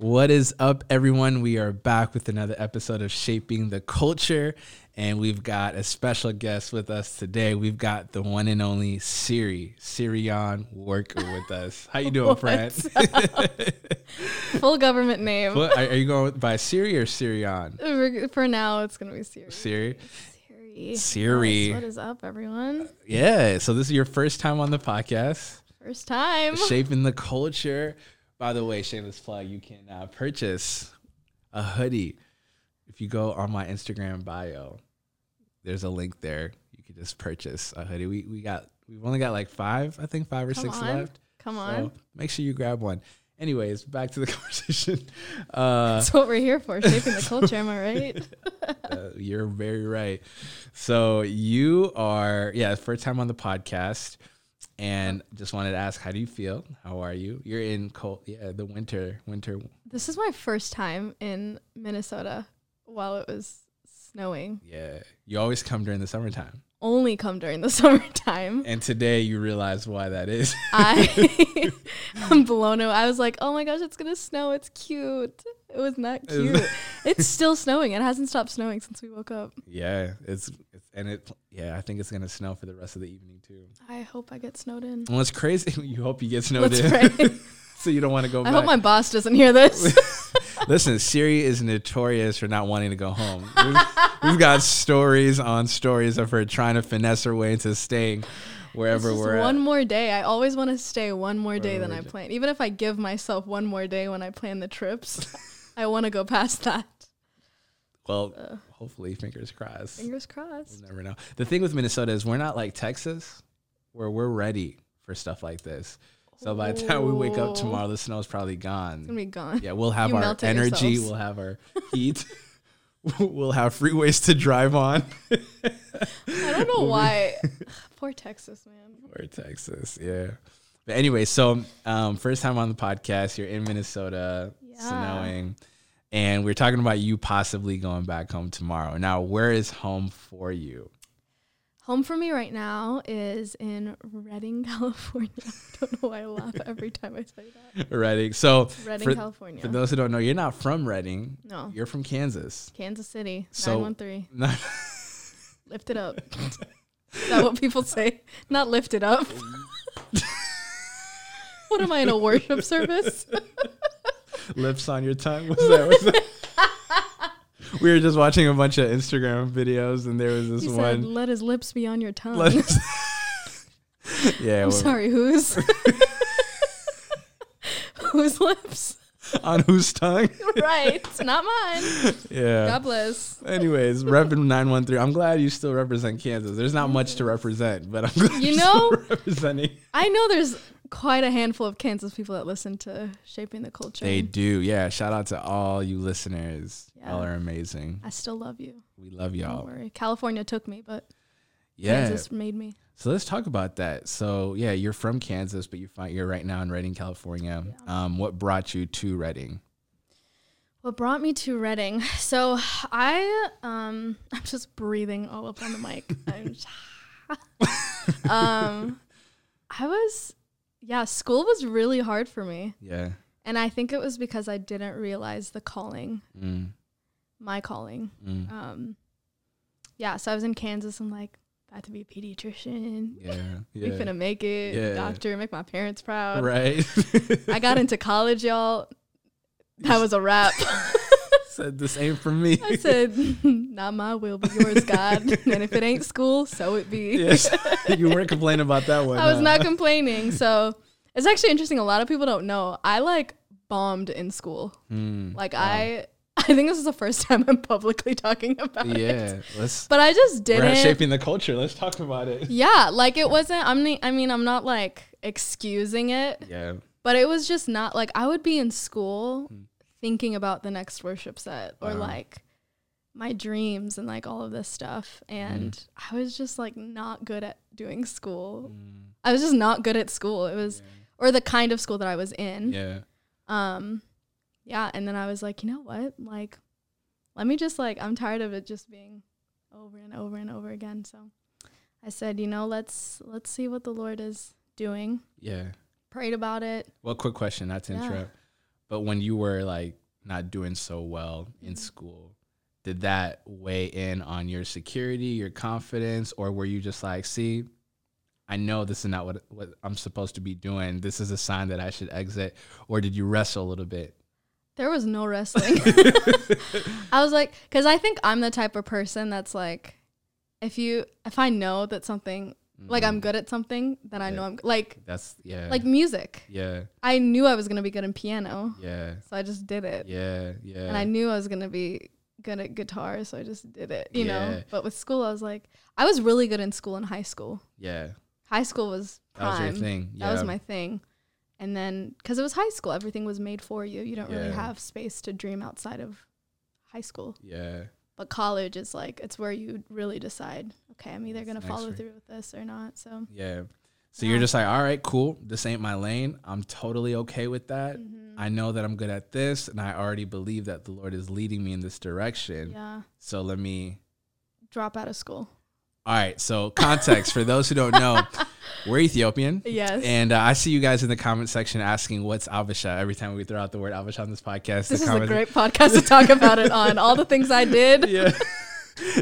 What is up, everyone? We are back with another episode of Shaping the Culture, and we've got a special guest with us today. We've got the one and only Siri, Sirion Worker with us. How you doing, friend? Full government name. What, are, are you going by Siri or Sirion? Uh, for now, it's gonna be Siri. Siri. Siri. Siri. Yes, what is up, everyone? Yeah. So this is your first time on the podcast, First time. Shaping the Culture. By the way, shameless plug, you can uh, purchase a hoodie if you go on my Instagram bio. There's a link there. You can just purchase a hoodie. We we got we've only got like five, I think five or Come six on. left. Come on. So make sure you grab one. Anyways, back to the conversation. Uh, That's what we're here for, shaping the culture. Am I right? uh, you're very right. So you are, yeah, first time on the podcast, and just wanted to ask, how do you feel? How are you? You're in cold, yeah, the winter, winter. This is my first time in Minnesota while it was snowing. Yeah, you always come during the summertime, Only come during the summertime. and today you realize why that is. I I'm blown away. I was like, oh my gosh, it's gonna snow. It's cute. It was not cute. it's still snowing. It hasn't stopped snowing since we woke up. yeah, it's, it's and it, yeah, I think it's gonna snow for the rest of the evening too. I hope I get snowed in. And it's crazy, you hope you get snowed Let's in, pray. so you don't want to go I back. hope my boss doesn't hear this. Listen, Siri is notorious for not wanting to go home. We've, we've got stories on stories of her trying to finesse her way into staying wherever It's just we're one at. more day. I always want to stay one more day than more I day. plan. Even if I give myself one more day when I plan the trips, I want to go past that. Well, hopefully, fingers crossed. Fingers crossed. Never know. The thing with Minnesota is we're not like Texas, where we're ready for stuff like this. So by the time we wake up Oh. tomorrow, the snow's probably It's gonna gone. be gone. Yeah, we'll have You our energy. yourselves. We'll have our heat. we'll have freeways to drive on. I don't know why. Poor Texas, man. Or Texas, yeah. But anyway, so um, first time on the podcast, you're in Minnesota, Yeah. snowing, and we're talking about you possibly going back home tomorrow. Now, where is home for you? Home for me right now is in Redding, California. I don't know why I laugh every time I say that. Redding. So, Redding, for, California. for those who don't know, you're not from Redding. no, You're from Kansas. Kansas City, So- 913. Not- Lift it up. is that what people say? Not lift it up. what am I in a worship service? lips on your tongue. What's that? What's that? we were just watching a bunch of Instagram videos, and there was this He one. said, "Let his lips be on your tongue." Yeah, I'm well, sorry, whose? whose lips? on whose tongue? right, not mine. Yeah. God bless. Anyways, Reverend 913. I'm glad you still represent Kansas. There's not much to represent, but I'm glad You know- representing. I know there's quite a handful of Kansas people that listen to Shaping the Culture. They do. Yeah. Shout out to all you listeners. Yeah. Y'all are amazing. I still love you. We love Don't y'all. worry. California took me, but Yeah. Kansas made me. So let's talk about that. So yeah, you're from Kansas, but you find you're right now in Redding, California. Um, what brought you to Redding? What brought me to Redding? So I um I'm just breathing all up on the mic. I'm just- um I was yeah, school was really hard for me. Yeah. And I think it was because I didn't realize the calling, Mm, my calling. mm, Um yeah, so I was in Kansas. I'm like, about to be a pediatrician. yeah. We Yeah. finna make it, Yeah. doctor, make my parents proud. Right. I got into college, y'all. That was a wrap. said this ain't for me. I said, not my will, but yours, God. and if it ain't school, so it be. yes. you weren't complaining about that one. I was huh? not complaining. So it's actually interesting. A lot of people don't know. I like bombed in school. Mm, Like wow. I, I think this is the first time I'm publicly talking about it. Yeah. Let's. But I just didn't. at shaping the culture. Let's talk about it. yeah, like it wasn't. I'm. ne- I mean, I'm not like excusing it, Yeah. but it was just not like I would be in school thinking about the next worship set or Wow. like my dreams and like all of this stuff, and I was just like not good at doing school. Mm, I was just not good at school. It was or the kind of school that I was in. yeah. Um yeah, and then I was like, you know what? Like let me just like I'm tired of it just being over and over and over again. So I said, you know, let's let's see what the Lord is doing. Yeah. Prayed about it. Well, quick question, not to Yeah. interrupt. But when you were like not doing so well in Mhm. school, did that weigh in on your security, your confidence, or were you just like, see, I know this is not what what I'm supposed to be doing. This is a sign that I should exit, or did you wrestle a little bit? There was no wrestling. I was like, because I think I'm the type of person that's like, if you, if I know that something, like I'm Mhm. good at something, then I Yeah. know I'm like, That's yeah. like music. yeah, I knew I was gonna be good in piano, yeah, so I just did it. yeah, yeah. And I knew I was gonna be good at guitar, so I just did it. You Yeah. know. But with school, I was like, I was really good in school in high school. yeah. High school was That was prime. your thing. That was my thing. And then, because it was high school, everything was made for you. You don't really have space to dream outside of high school. Yeah. But college is like, it's where you really decide, okay, I'm either going to nice follow through with this or not. So, Yeah. So Yeah. you're just like, all right, cool. This ain't my lane. I'm totally okay with that. mhm. I know that I'm good at this, and I already believe that the Lord is leading me in this direction. yeah, So let me. drop out of school. All right. So context for those who don't know, we're Ethiopian. Yes. And uh, I see you guys in the comment section asking what's Habesha every time we throw out the word Habesha on this podcast. this is a great podcast to talk about it on. All the things I did. yeah.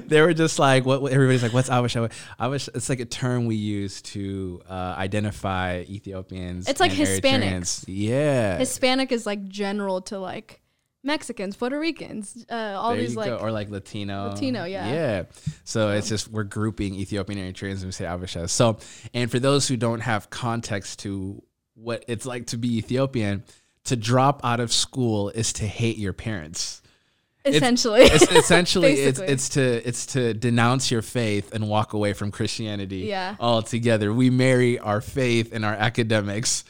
they were just like, what? what- Everybody's like, what's Habesha? Habesha. It's like a term we use to uh, identify Ethiopians. It's like and Hispanics. Yeah. Hispanic is like general to like Mexicans, Puerto Ricans, uh, all There these like go. or like Latino. Latino, yeah. Yeah. So it's just we're grouping Ethiopian and Eritreans and we say Habesha. So and for those who don't have context to what it's like to be Ethiopian, to drop out of school is to hate your parents. essentially. It's essentially it's it's to it's to denounce your faith and walk away from Christianity Yeah. altogether. We marry our faith and our academics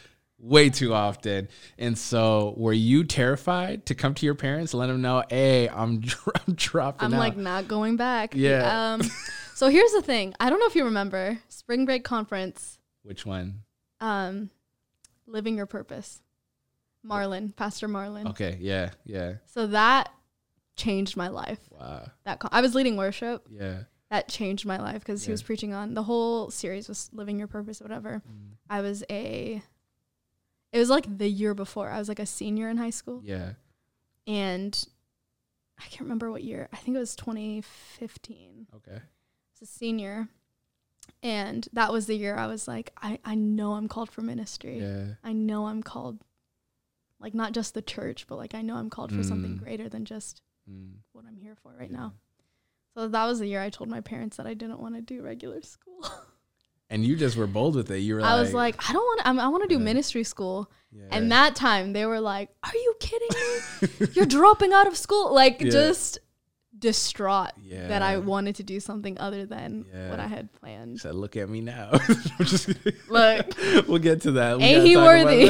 way too often. And so were you terrified to come to your parents let them know, "Hey, I'm, dro- I'm dropping I'm out." like not going back. Yeah. Um, so here's the thing. I don't know if you remember spring break conference. Which one? Um, living your purpose. Marlon, Pastor Marlon. Okay, yeah, yeah. So that changed my life. Wow. That con- I was leading worship. Yeah. That changed my life because he was preaching on the whole series was living your purpose, whatever. Mm. I was a. It was like the year before. I was like a senior in high school, Yeah. and I can't remember what year. I think it was 2015. Okay. as a senior. And that was the year I was like, I, I know I'm called for ministry. Yeah. I know I'm called, like, not just the church, but like, I know I'm called for something Mm. greater than just Mm. what I'm here for right Yeah. now. So that was the year I told my parents that I didn't want to do regular school. And you just were bold with it. You were I like, was like, I don't want I want to do Yeah. ministry school. yeah. And that time they were like, Are you kidding me? You're dropping out of school. Like, Yeah. just distraught that I wanted to do something other than what I had planned. said, "Look at me now." I'm just kidding. Look, we'll get to that. We Ain't he worthy?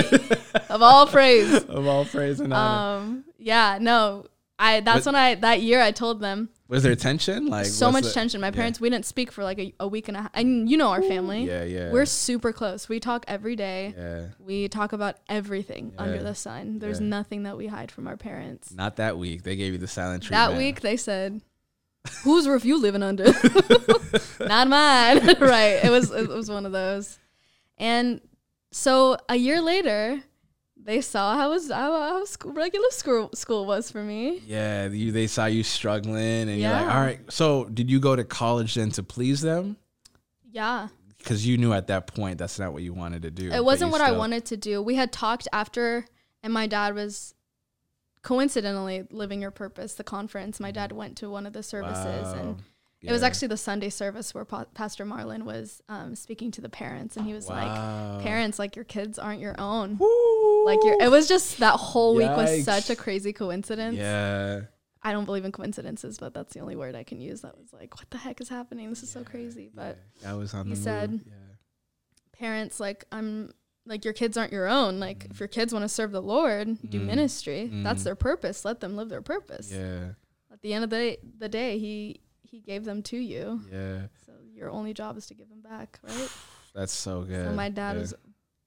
of all praise. of all praise and honor. Um, yeah, no, I. That's But- when I that year I told them Was there tension? Like so much the- tension. My yeah. parents, we didn't speak for like a, a week and a half. And you know our family, Yeah, yeah. we're super close. We talk every day. yeah. We talk about everything under the sun. There's Yeah. nothing that we hide from our parents. Not that week. They gave you the silent treatment. That week they said, "Whose roof you living under? Not mine." right. It was it was one of those. And so a year later, they saw how was how, how school, regular school school was for me. Yeah, you, they saw you struggling, and you're like, all right. So, did you go to college then to please them? Yeah. Because you knew at that point that's not what you wanted to do. It wasn't what I wanted to do. We had talked after, and my dad was coincidentally living your purpose, the conference. My dad mm-hmm. went to one of the services, and Wow. it was actually the Sunday service where pa- Pastor Marlon was um, speaking to the parents, and he was like, "Parents, like your kids aren't your own. Woo. Like your." It was just that whole week was such a crazy coincidence. Yeah. I don't believe in coincidences, but that's the only word I can use. That was like, "What the heck is happening? This is so crazy." But yeah. I was on he the said- Yeah. parents like i'm like your kids aren't your own like if your kids want to serve the lord do Mm. ministry that's Mm. their purpose let them live their purpose Yeah. at the end of the day, the day he he gave them to you Yeah. so your only job is to give them back right That's so good. so my dad yeah. was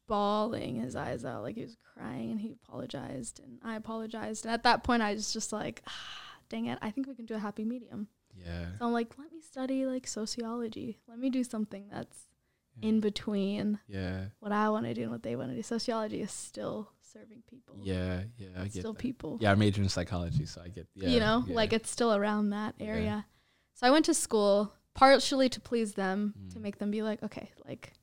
bawling his eyes out like he was crying and he apologized and i apologized and at that point i was just like ah, dang it i think we can do a happy medium Yeah. so i'm like let me study like sociology let me do something that's yeah. in between Yeah. what I want to do and what they want to do. Sociology is still serving people. Yeah, yeah, I get still that. people. Yeah, I majored in psychology, so I get. Yeah, you know, yeah. like it's still around that Yeah. So I went to school partially to please them, to Mm. make them be like, okay, like,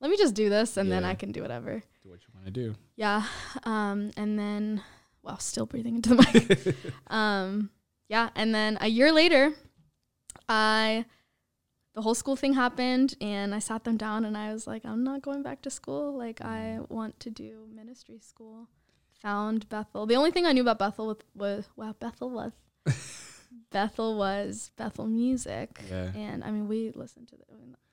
let me just do this and then I can do whatever. do what you want to do. Yeah. Um, and then, wow, still breathing into the mic. um, yeah. And then a year later, I, the whole school thing happened and I sat them down and I was like, I'm not going back to school. Like, I want to do ministry school. Found Bethel. The only thing I knew about Bethel was, was wow, Bethel was, Bethel was Bethel music. Yeah. And I mean, we listened to the,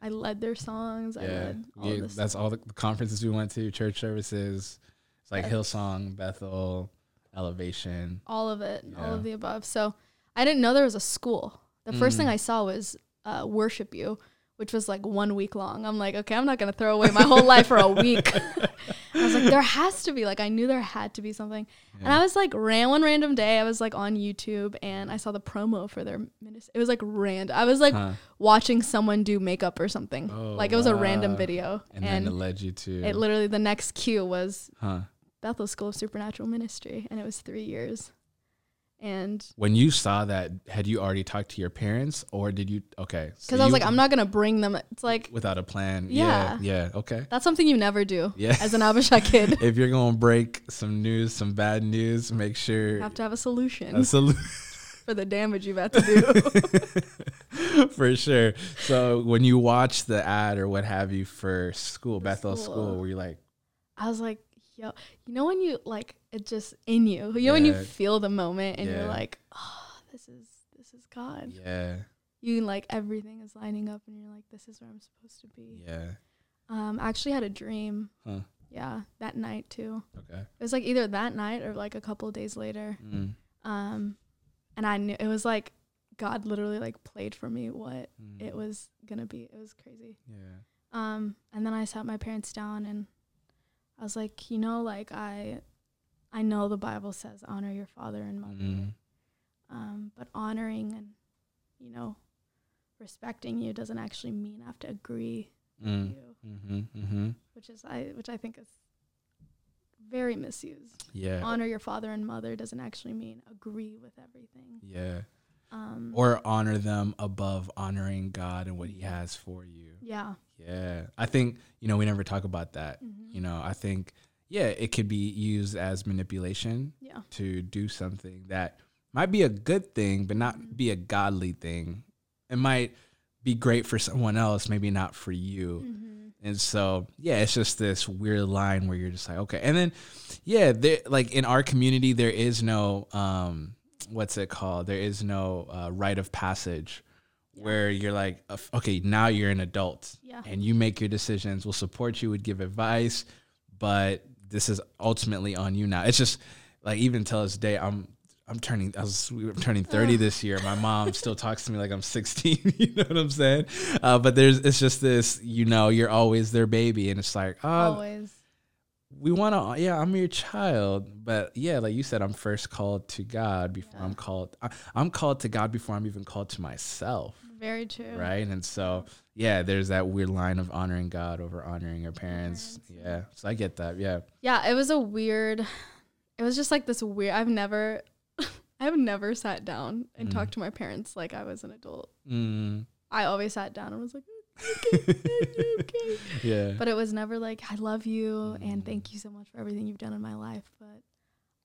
I, led their songs. I Yeah, led all this. that's all the conferences we went to, church services. It's like. Hillsong, Bethel, Elevation. all of it, all of the above. So I didn't know there was a school. The first thing Mm. I saw was uh, Worship You, which was like one week long. I'm like, okay, I'm not gonna throw away my whole life for a week. I was like, there has to be like I knew there had to be something, and I was like, ran one random day. I was like on YouTube and I saw the promo for their ministry. It was like random. I was like Huh. watching someone do makeup or something. Oh, like it was a random video, And, and, then it led you to. it literally the next cue was huh. Bethel School of Supernatural Ministry, and it was three years. And When you saw that, had you already talked to your parents, or did you? Okay. so because I was you- like, I'm not gonna bring them. It's like without a plan. Yeah. Yeah. Yeah. Okay. that's something you never do Yeah. as an Habesha kid. if you're gonna break some news, some bad news, make sure You have to have a solution a solu- for the damage you've had to do. for sure. So when you watch the ad or what have you for school, For Bethel school, school. were you like, I was like, yo, you know when you like it just in you. You know when you feel the moment and Yeah. you're like, oh, this is this is God. yeah, You like everything is lining up and you're like, this is where I'm supposed to be. yeah, Um, I actually had a dream. Huh. Yeah, that night too. okay, It was like either that night or like a couple of days later. mm, Um, and I knew it was like God literally like played for me what mm, it was gonna be. It was crazy. yeah, Um, and then I sat my parents down and I was like, you know, like I, I know the Bible says honor your father and mother, mm, um, but honoring and, you know, respecting you doesn't actually mean I have to agree mm, with you, mm-hmm, mm-hmm, which is I, which I think is very misused. yeah, Honor your father and mother doesn't actually mean agree with everything. yeah, Um, or honor them above honoring God and what He has for you. yeah. Yeah, I think you know we never talk about that. Mhm. You know, I think yeah, it could be used as manipulation Yeah. to do something that might be a good thing, but not Mhm. be a godly thing. It might be great for someone else, maybe not for you. Mhm. And so, yeah, it's just this weird line where you're just like, okay. And then, yeah, there, like in our community, there is no, um, what's it called? There is no uh, rite of passage Yeah. where you're like, uh, okay, now you're an adult Yeah. and you make your decisions. We'll support you, we'd give advice, but this is ultimately on you now. It's just like even till this day, I'm I'm turning I was I'm turning 30 Ugh. this year. My mom still talks to me like I'm 16. You know what I'm saying? Uh, but there's it's just this, you know, you're always their baby, and it's like, oh, Always. we want to, yeah, I'm your child, but yeah, like you said, I'm first called to God before Yeah. I'm called. I, I'm called to God before I'm even called to myself Very true. right? And so, yeah, there's that weird line of honoring God over honoring your parents. parents, Yeah, so I get that. Yeah, Yeah, it was a weird. It was just like this weird. I've never, I've never sat down and Mhm. talked to my parents like I was an adult. mm, I always sat down and was like, okay, okay. yeah, But it was never like, I love you and Mm. thank you so much for everything you've done in my life. But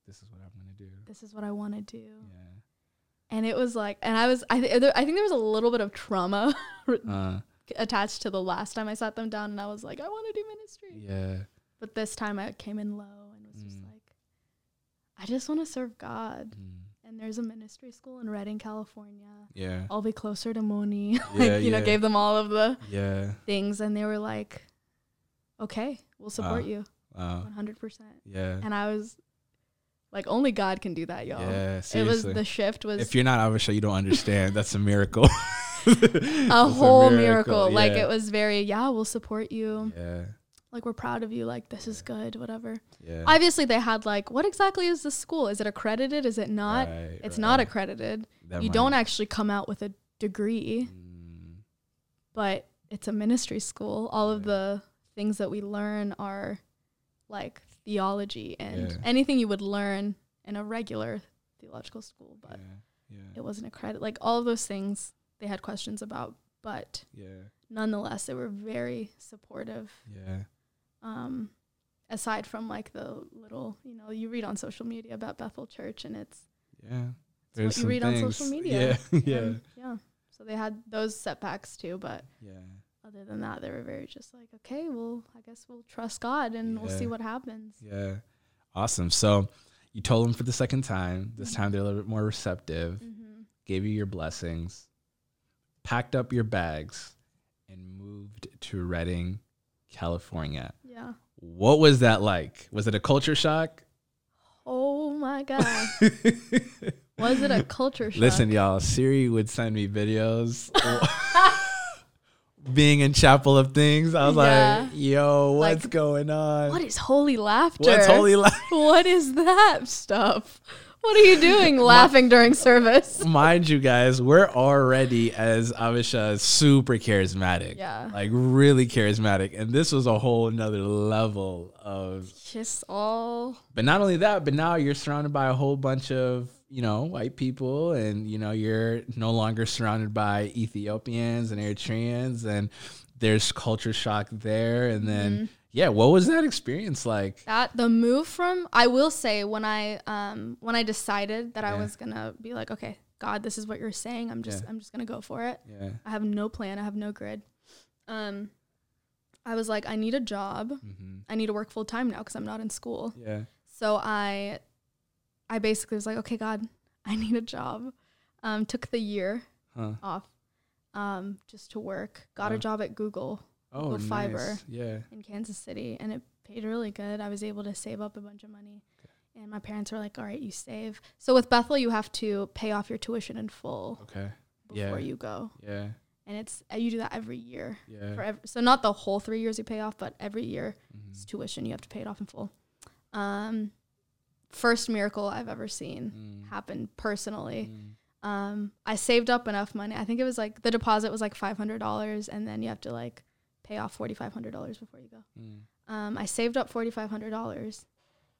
this is what I'm gonna do. this is what I want to do. Yeah, And it was like, and I was, I, th- I think there was a little bit of trauma uh, attached to the last time I sat them down and I was like, I want to do ministry. yeah, But this time I came in low and was just Mm. like, I just want to serve God. mm, And there's a ministry school in Redding, California. yeah, I'll be closer to like, Yeah, you know, gave them all of the yeah. things. And they were like, okay, we'll support Wow. you Wow, 100%. yeah, And I was like, only God can do that, y'all. yeah. it was the shift was if you're not Habesha, you don't understand. That's a miracle. a whole miracle. Like it was very, yeah, we'll support you. Yeah, Like we're proud of you. Like this is good, whatever. yeah. Obviously, they had like, what exactly is the school? Is it accredited? Is it not? Right, It's not accredited. That you might- don't actually come out with a degree, Mm, but it's a ministry school. All of the things that we learn are like theology and Yeah. anything you would learn in a regular theological school, but yeah, yeah, it wasn't a credit. Like all of those things they had questions about, but yeah, nonetheless, they were very supportive. yeah, Um, aside from like the little, you know, you read on social media about Bethel Church and it's yeah. It's what you read on social media. Yeah, yeah, yeah. So they had those setbacks too, but yeah. Other than that, they were very just like, okay, well, I guess we'll trust God and we'll see what happens. Yeah. Awesome. So you told them for the second time. This Mhm. time they're a little bit more receptive, Mm-hmm. gave you your blessings, packed up your bags, and moved to Redding, California. Yeah. What was that like? Was it a culture shock? Oh my God. Was it a culture shock? Listen, y'all, Siri would send me videos. Being in Chapel of Things, I was Yeah. like, yo, what's Like, going on? what is holy laughter? What's holy life? what is that stuff? What are you doing laughing during service? mind you guys, we're already as Habesha super charismatic. Yeah. Like really charismatic. And this was a whole nother level of Just all but not only that, but now you're surrounded by a whole bunch of, you know, white people and you know, you're no longer surrounded by Ethiopians and Eritreans and there's culture shock there and then Mm-hmm. yeah, what was that experience like? that the move from I will say when I um when I decided that I was gonna be like, okay, God, this is what you're saying. I'm just Yeah. I'm just gonna go for it. Yeah. I have no plan. I have no grid. Um, I was like, I need a job. hmm I need to work full time now because I'm not in school. Yeah. So I, I basically was like, okay, God, I need a job. Um, took the year Huh. off, um, just to work. Got a job at Google Oh, Google nice. Fiber. Yeah. in Kansas City, and it paid really good. I was able to save up a bunch of money. And my parents were like, "All right, you save." So with Bethel, you have to pay off your tuition in full Okay. before Yeah. you go, Yeah. and it's uh, you do that every year. Yeah. for ev- so not the whole three years you pay off, but every year Mhm. it's tuition you have to pay it off in full. Um, first miracle I've ever seen Mm. happen personally. Mm. Um, I saved up enough money. I think it was like the deposit was like five hundred dollars, and then you have to like pay off forty five hundred dollars before you go. Mm. Um, I saved up forty five hundred dollars,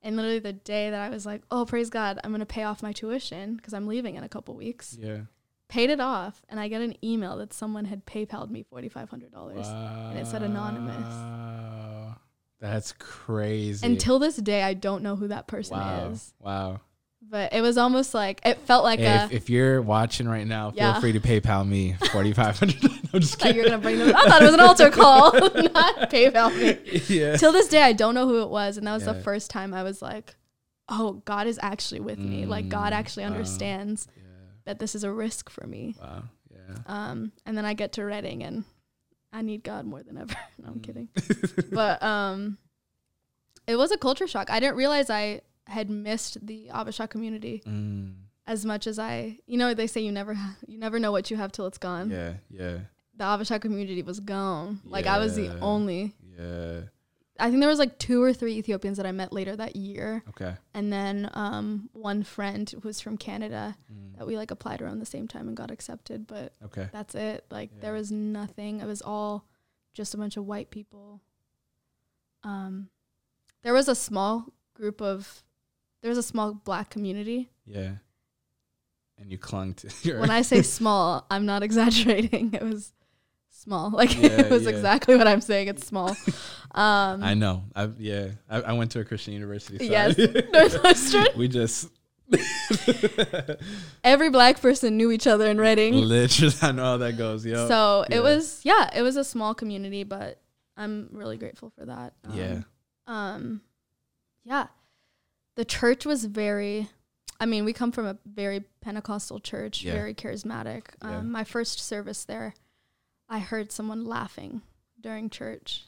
and literally the day that I was like, "Oh, praise God, I'm gonna pay off my tuition because I'm leaving in a couple weeks," Yeah. paid it off, and I get an email that someone had PayPal'd me forty five hundred dollars. and it said anonymous. That's crazy. Until this day, I don't know who that person wow. is. Wow. But it was almost like it felt like Hey, a. if, if you're watching right now, feel free to PayPal me forty five hundred. I'm just I thought you kidding. were gonna bring them. I thought it was an altar call, not PayPal me. yeah. Till this day, I don't know who it was, and that was the first time I was like, "Oh, God is actually with me. Like God Mm, actually wow. understands yeah. that this is a risk for me." Wow. Yeah. Um, and then I get to Redding, and I need God more than ever. no, I'm Mm. kidding. but um, it was a culture shock. I didn't realize I had missed the Habesha community Mm. as much as I. You know, they say you never ha- you never know what you have till it's gone. Yeah. Yeah. The Habesha community was gone. Like I was the only. Yeah. I think there was like two or three Ethiopians that I met later that year, Okay. and then um, one friend was from Canada Mm. that we like applied around the same time and got accepted. But Okay. that's it. Like there was nothing. It was all just a bunch of white people. Um, there was a small group of, there was a small black community. Yeah. And you clung to your. When I say small, I'm not exaggerating. It was small. Like Yeah, it was yeah. exactly what I'm saying. It's small. Um, I know. I yeah. I, I went to a Christian university. so Yes. Northwestern. we just Every black person knew each other in Redding. literally. I know how that goes. Yo. So Yeah. it was, yeah, it was a small community, but I'm really grateful for that. Um, yeah. um yeah the church was very i mean we come from a very pentecostal church Yeah. very charismatic um, Yeah. my first service there i heard someone laughing during church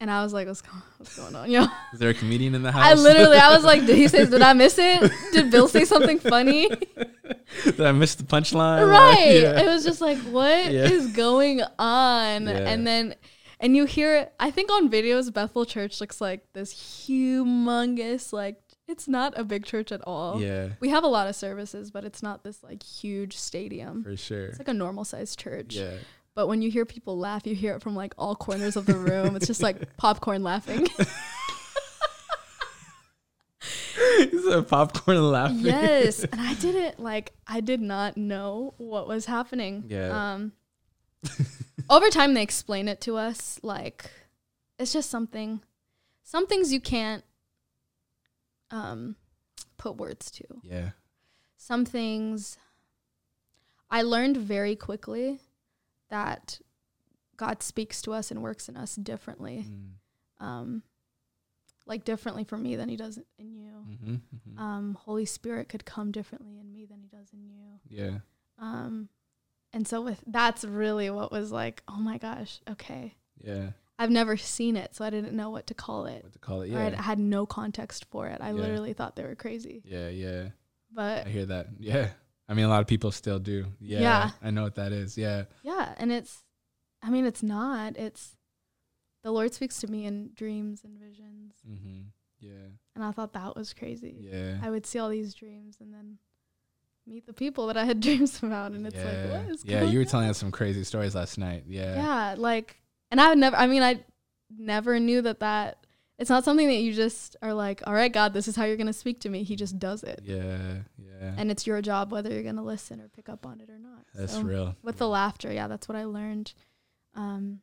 and i was like what's going, what's going on yo Is there a comedian in the house? i literally i was like did he say did i miss it did bill say something funny Did I miss the punchline? right Yeah. it was just like what is Yeah. going on Yeah. and then and you hear it i think on videos bethel church looks like this humongous like it's not a big church at all Yeah, we have a lot of services but it's not this like huge stadium for sure. it's like a normal sized church Yeah. but when you hear people laugh you hear it from like all corners of the room it's just like popcorn laughing the popcorn laughing. yes, and I didn't like I did not know what was happening. Yeah. Um over time they explain it to us like it's just something some things you can't um put words to. Yeah. Some things I learned very quickly that God speaks to us and works in us differently. Mm. Um like differently for me than he does in you. Mm-hmm. hmm Um Holy Spirit could come differently in me than he does in you. yeah. Um, and so with that's really what was like, oh my gosh, okay. Yeah. I've never seen it, so I didn't know what to call it. What to call it? Yeah. I had no context for it. I Yeah. literally thought they were crazy. Yeah. Yeah. But I hear that. Yeah. I mean, a lot of people still do. Yeah. Yeah. I know what that is. Yeah. yeah, and it's I mean, it's not. It's the Lord speaks to me in dreams and visions. Mm-hmm. Yeah. And I thought that was crazy. Yeah. I would see all these dreams and then meet the people that I had dreams about and it's yeah. like, what is yeah. You were on? telling us some crazy stories last night. Yeah. yeah like and i would never i mean i never knew that that it's not something that you just are like all right god this is how you're going to speak to me he just does it Yeah. Yeah. and it's your job whether you're going to listen or pick up on it or not That's So, real. with the laughter yeah that's what i learned um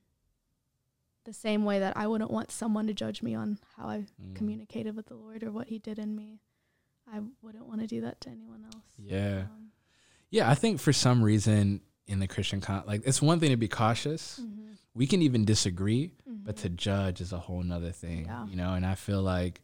the same way that i wouldn't want someone to judge me on how i Mm. communicated with the lord or what he did in me i wouldn't want to do that to anyone else Yeah. um, Yeah. I think for some reason in the Christian con, like it's one thing to be cautious. mhm, We can even disagree, but mhm. to judge is a whole nother thing. Yeah. You know, and I feel like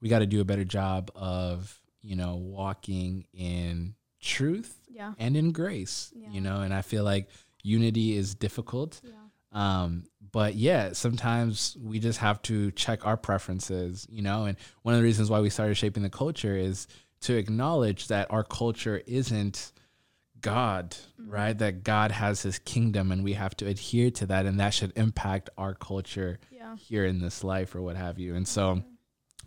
we got to do a better job of you know walking in truth yeah and in grace. Yeah. You know, and I feel like unity is difficult. yeah Um, but yeah, sometimes we just have to check our preferences, you know, and one of the reasons why we started shaping the culture is to acknowledge that our culture isn't God, right? That God has his kingdom and we have to adhere to that and that should impact our culture yeah here in this life or what have you. And so,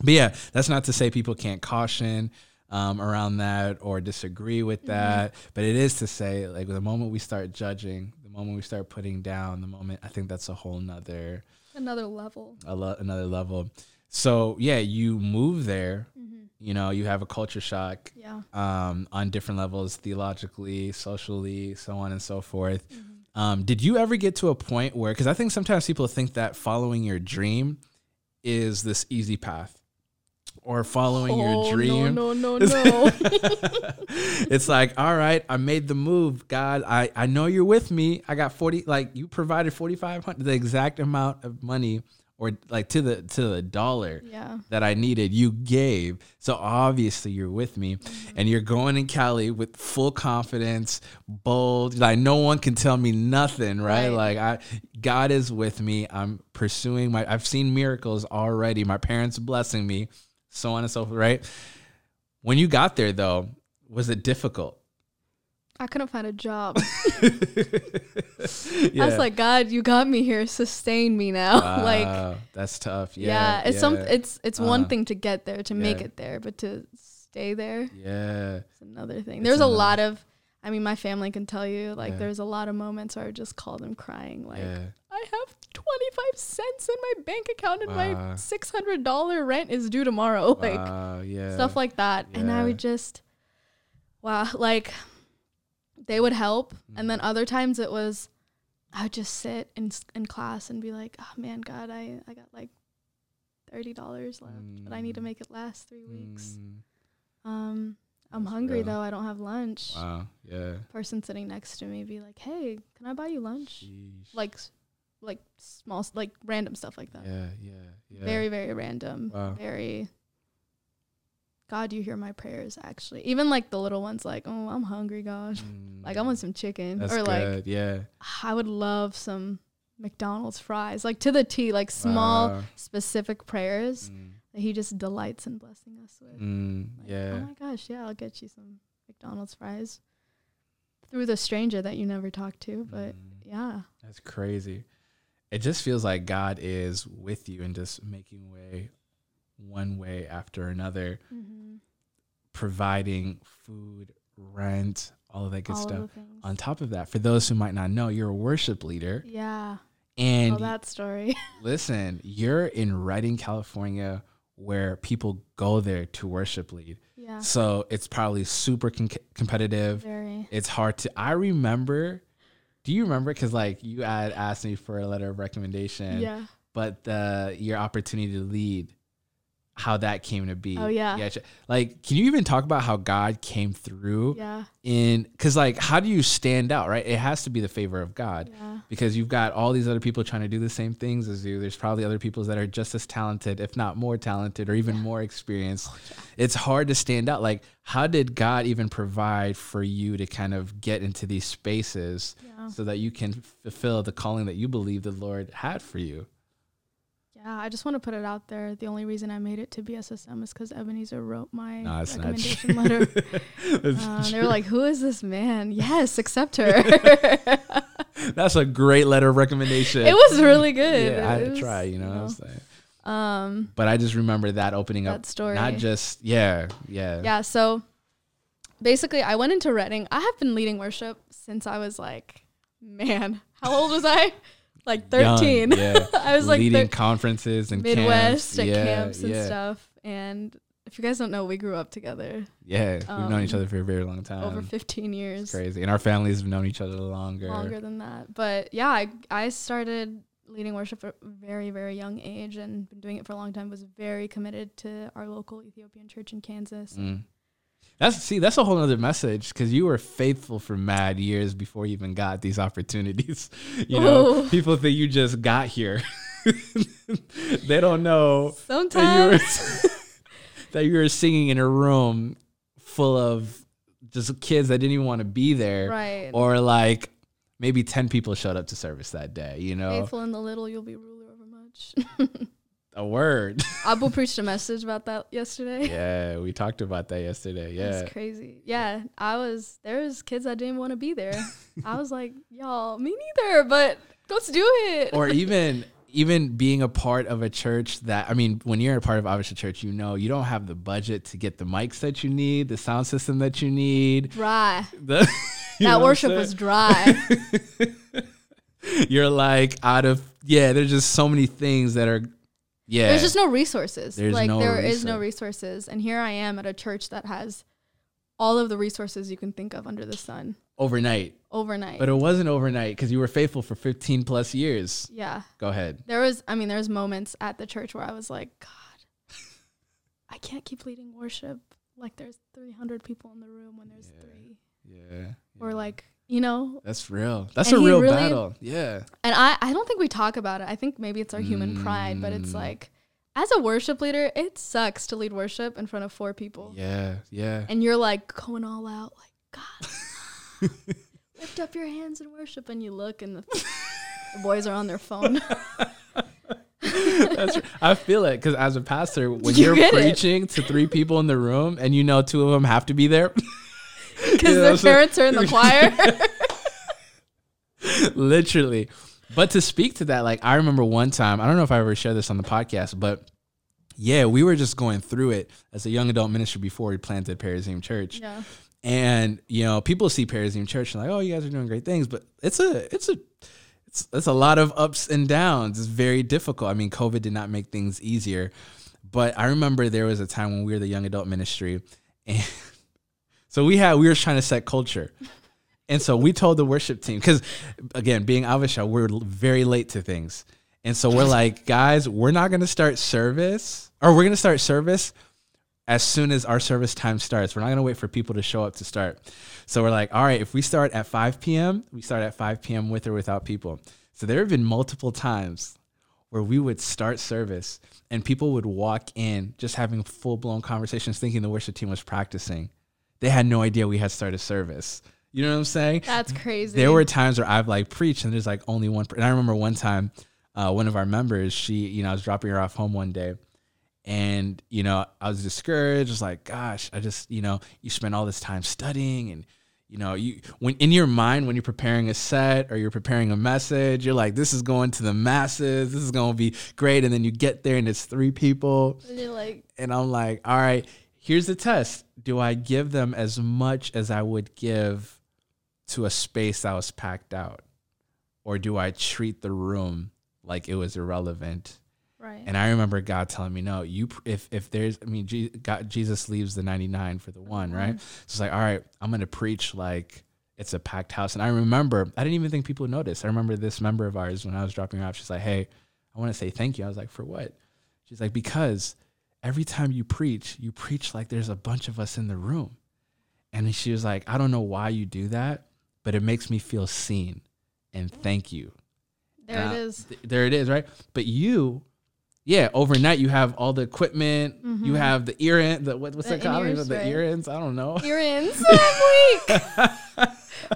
but yeah, that's not to say people can't caution um, around that or disagree with Mhm. that, but it is to say like the moment we start judging, the moment we start putting down, the moment I think that's a whole nother another level a lo- another level. So yeah, you move there. mm-hmm. You know, you have a culture shock yeah um, on different levels, theologically, socially, so on and so forth. Mhm. Um, did you ever get to a point where, because I think sometimes people think that following your dream is this easy path, or following your Oh, dream. No, no, no, no. it's like, all right, I made the move. God, I, I know you're with me. I got 40, like you provided 4,500, the exact amount of money or like to the, to the dollar yeah. that I needed, you gave. So obviously you're with me mm-hmm. and you're going in Cali with full confidence, bold, like no one can tell me nothing, right? Right. Like I God is with me. I'm pursuing my I've seen miracles already. My parents blessing me, so on and so forth, right? When you got there though, was it difficult? I couldn't find a job. yeah. I was like, God, you got me here. Sustain me now. like, that's tough. yeah, Yeah. it's some. It's it's one Uh, thing to get there, to make it there, but to stay there yeah. is another thing. It's There's a lot of. I mean, my family can tell you. Like, Yeah. there's a lot of moments where I just call them crying. Like, yeah. I have 25 cents in my bank account, and Wow. my $600 rent is due tomorrow. Like, Wow, yeah. stuff like that. And I would just, wow, like they would help. And Mm. then other times it was, I would just sit in in class and be like, oh man, God, I, I got like $30 left, but I need to Mm. make it last three weeks. Mm, Um, I'm That's hungry real. though. I don't have lunch. wow. Yeah. Person sitting next to me be like, hey, can I buy you lunch? Sheesh. Like, like small, like random stuff like that. Yeah, yeah, yeah. Very, very random. Wow. Very. God, you hear my prayers. Actually, even like the little ones, like, oh, I'm hungry, God. Like, I want some chicken, Mm, or like, good. yeah. I would love some McDonald's fries, like to the T, like small Wow. specific prayers Mm, that He just delights in blessing us with. mm, Like, yeah. Oh my gosh, yeah, I'll get you some McDonald's fries through the stranger that you never talked to, but Mm, yeah, that's crazy. It just feels like God is with you and just making way one way after another, mm-hmm. providing food, rent, all of that good all stuff. of the things. On top of that, for those who might not know, you're a worship leader. yeah, And oh that story. listen, you're in Redding, California, where people go there to worship lead. yeah. Yeah. So it's probably super con- competitive. Very. It's hard to. I remember. Do you remember? Because like you had asked me for a letter of recommendation. Yeah. But the your opportunity to lead, how that came to be. Oh, yeah. Yeah. Like, can you even talk about how God came through Yeah. in? Because like, how do you stand out? Right. It has to be the favor of God Yeah. because you've got all these other people trying to do the same things as you. There's probably other people that are just as talented, if not more talented, or even more experienced. Oh, it's hard to stand out. Like, how did God even provide for you to kind of get into these spaces Yeah. so that you can fulfill the calling that you believe the Lord had for you? Yeah. I just want to put it out there. The only reason I made it to BSSM is because Ebenezer wrote my No, recommendation letter. That's, Uh, they were like, "Who is this man?" Yes, accept her. that's a great letter of recommendation. it was really good. Yeah, I had to was, try, you know what I'm know. saying? Um, But I just remember that opening up that story. not just yeah, yeah. yeah. So basically, I went into Redding. I have been leading worship since I was like, man, how old was I? Like Young, thirteen. yeah. I was like leading thir- conferences and Midwest camps. at yeah, camps and yeah. stuff. And if you guys don't know, we grew up together Yeah, we've known each Um, other for a very long time. over 15 It's years. crazy, and our families have known each other longer. longer than that. But yeah, I, I started leading worship at a very, very young age and been doing it for a long time. Was very committed to our local Ethiopian church in Kansas. Mm. That's see, that's a whole other message because you were faithful for mad years before you even got these opportunities. You know, Ooh. people think you just got here. they don't know that you Sometimes, were that you were singing in a room full of just kids that didn't even want to be there, right? or like maybe ten people showed up to service that day. You know, Faithful in the little, you'll be ruler over much. A word. Abu preached a message about that yesterday. yeah, we talked about that yesterday. Yeah, It's crazy. Yeah, I was there was kids that didn't want to be there. I was like, y'all, me neither, but let's do it. or even even being a part of a church that I mean, when you're a part of obviously church, you know you don't have the budget to get the mics that you need, the sound system that you need. dry. The, you that worship was dry. You're like out of yeah. There's just so many things that are yeah. There's just no resources. There's like no there is no resources, and here I am at a church that has all of the resources you can think of under the sun overnight, overnight. but it wasn't overnight because you were faithful for 15 plus years. yeah, Go ahead. there was. I mean, there's moments at the church where I was like, God, I can't keep leading worship like there's 300 people in the room when there's Yeah. three, Yeah. or yeah. like you know. that's real. That's And a real really- battle. Yeah. And I, I don't think we talk about it. I think maybe it's our human pride, but it's Mm. like, as a worship leader, it sucks to lead worship in front of four people. Yeah. Yeah. and you're like going all out, like God, lift up your hands and worship, and you look, and the, the boys are on their phone. That's, I feel it because as a pastor, when You are get it. preaching to three people in the room and you know two of them have to be there, Because know their parents are in the choir. literally. But to speak to that, like I remember one time, I don't know if I ever shared this on the podcast, but yeah, we were just going through it as a young adult ministry before we planted Perazim Church. yeah, And you know, people see Perazim Church and like, oh, you guys are doing great things, but it's a it's a it's it's a lot of ups and downs. It's very difficult. I mean, COVID did not make things easier. But I remember there was a time when we were the young adult ministry and so we had we were trying to set culture. And so we told the worship team because again, being Habesha, we're very late to things. And so we're like, guys, we're not gonna start service, or we're gonna start service as soon as our service time starts. We're not gonna wait for people to show up to start. So we're like, all right, if we start at 5 p.m., we start at 5 p.m. with or without people. So there have been multiple times where we would start service and people would walk in just having full blown conversations, thinking the worship team was practicing. They had no idea we had started service. You know what I'm saying? that's crazy. There were times where I've like preached and there's like only one. Per- and I remember one time, uh, one of our members, she, you know, I was dropping her off home one day, and you know, I was discouraged. I was like, gosh, I just, you know, you spend all this time studying, and you know, you when in your mind when you're preparing a set or you're preparing a message, you're like, this is going to the masses. This is going to be great, and then you get there and it's three people, And you're like, and I'm like, all right, here's the test. Do I give them as much as I would give to a space that was packed out? Or do I treat the room like it was irrelevant Right. And I remember God telling me, no, you, if, if there's, I mean, Je- God, Jesus leaves the 99 for the one, right? So it's like, all right, I'm going to preach like it's a packed house. And I remember, I didn't even think people would notice. I remember this member of ours when I was dropping her off, she's like, hey, I want to say thank you. I was like, for what? She's like, because every time you preach, you preach like there's a bunch of us in the room. And she was like, I don't know why you do that, but it makes me feel seen. And thank you. there Uh, it is. Th- there it is, right? But you, yeah, overnight you have all the equipment, you have the ear in, the what, what's The that called? The right? ear ins. I don't know. So weak.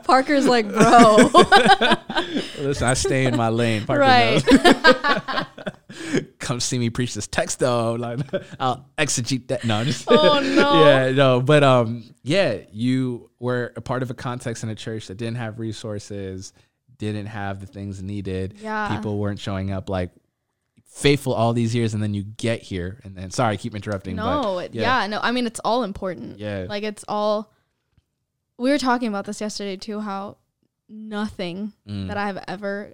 Parker's like, bro. Listen, I stay in my lane. Parker right. Come see me preach this text though. Like I'll exegete that. No, just Oh, no. yeah, no. But um, yeah, you were a part of a context in a church that didn't have resources, didn't have the things needed. Yeah. People weren't showing up like faithful all these years, and then you get here, and then sorry, I keep interrupting. No, but it, yeah. no. I mean, it's all important. Yeah. Like it's all. We were talking about this yesterday too. How nothing Mm. that I have ever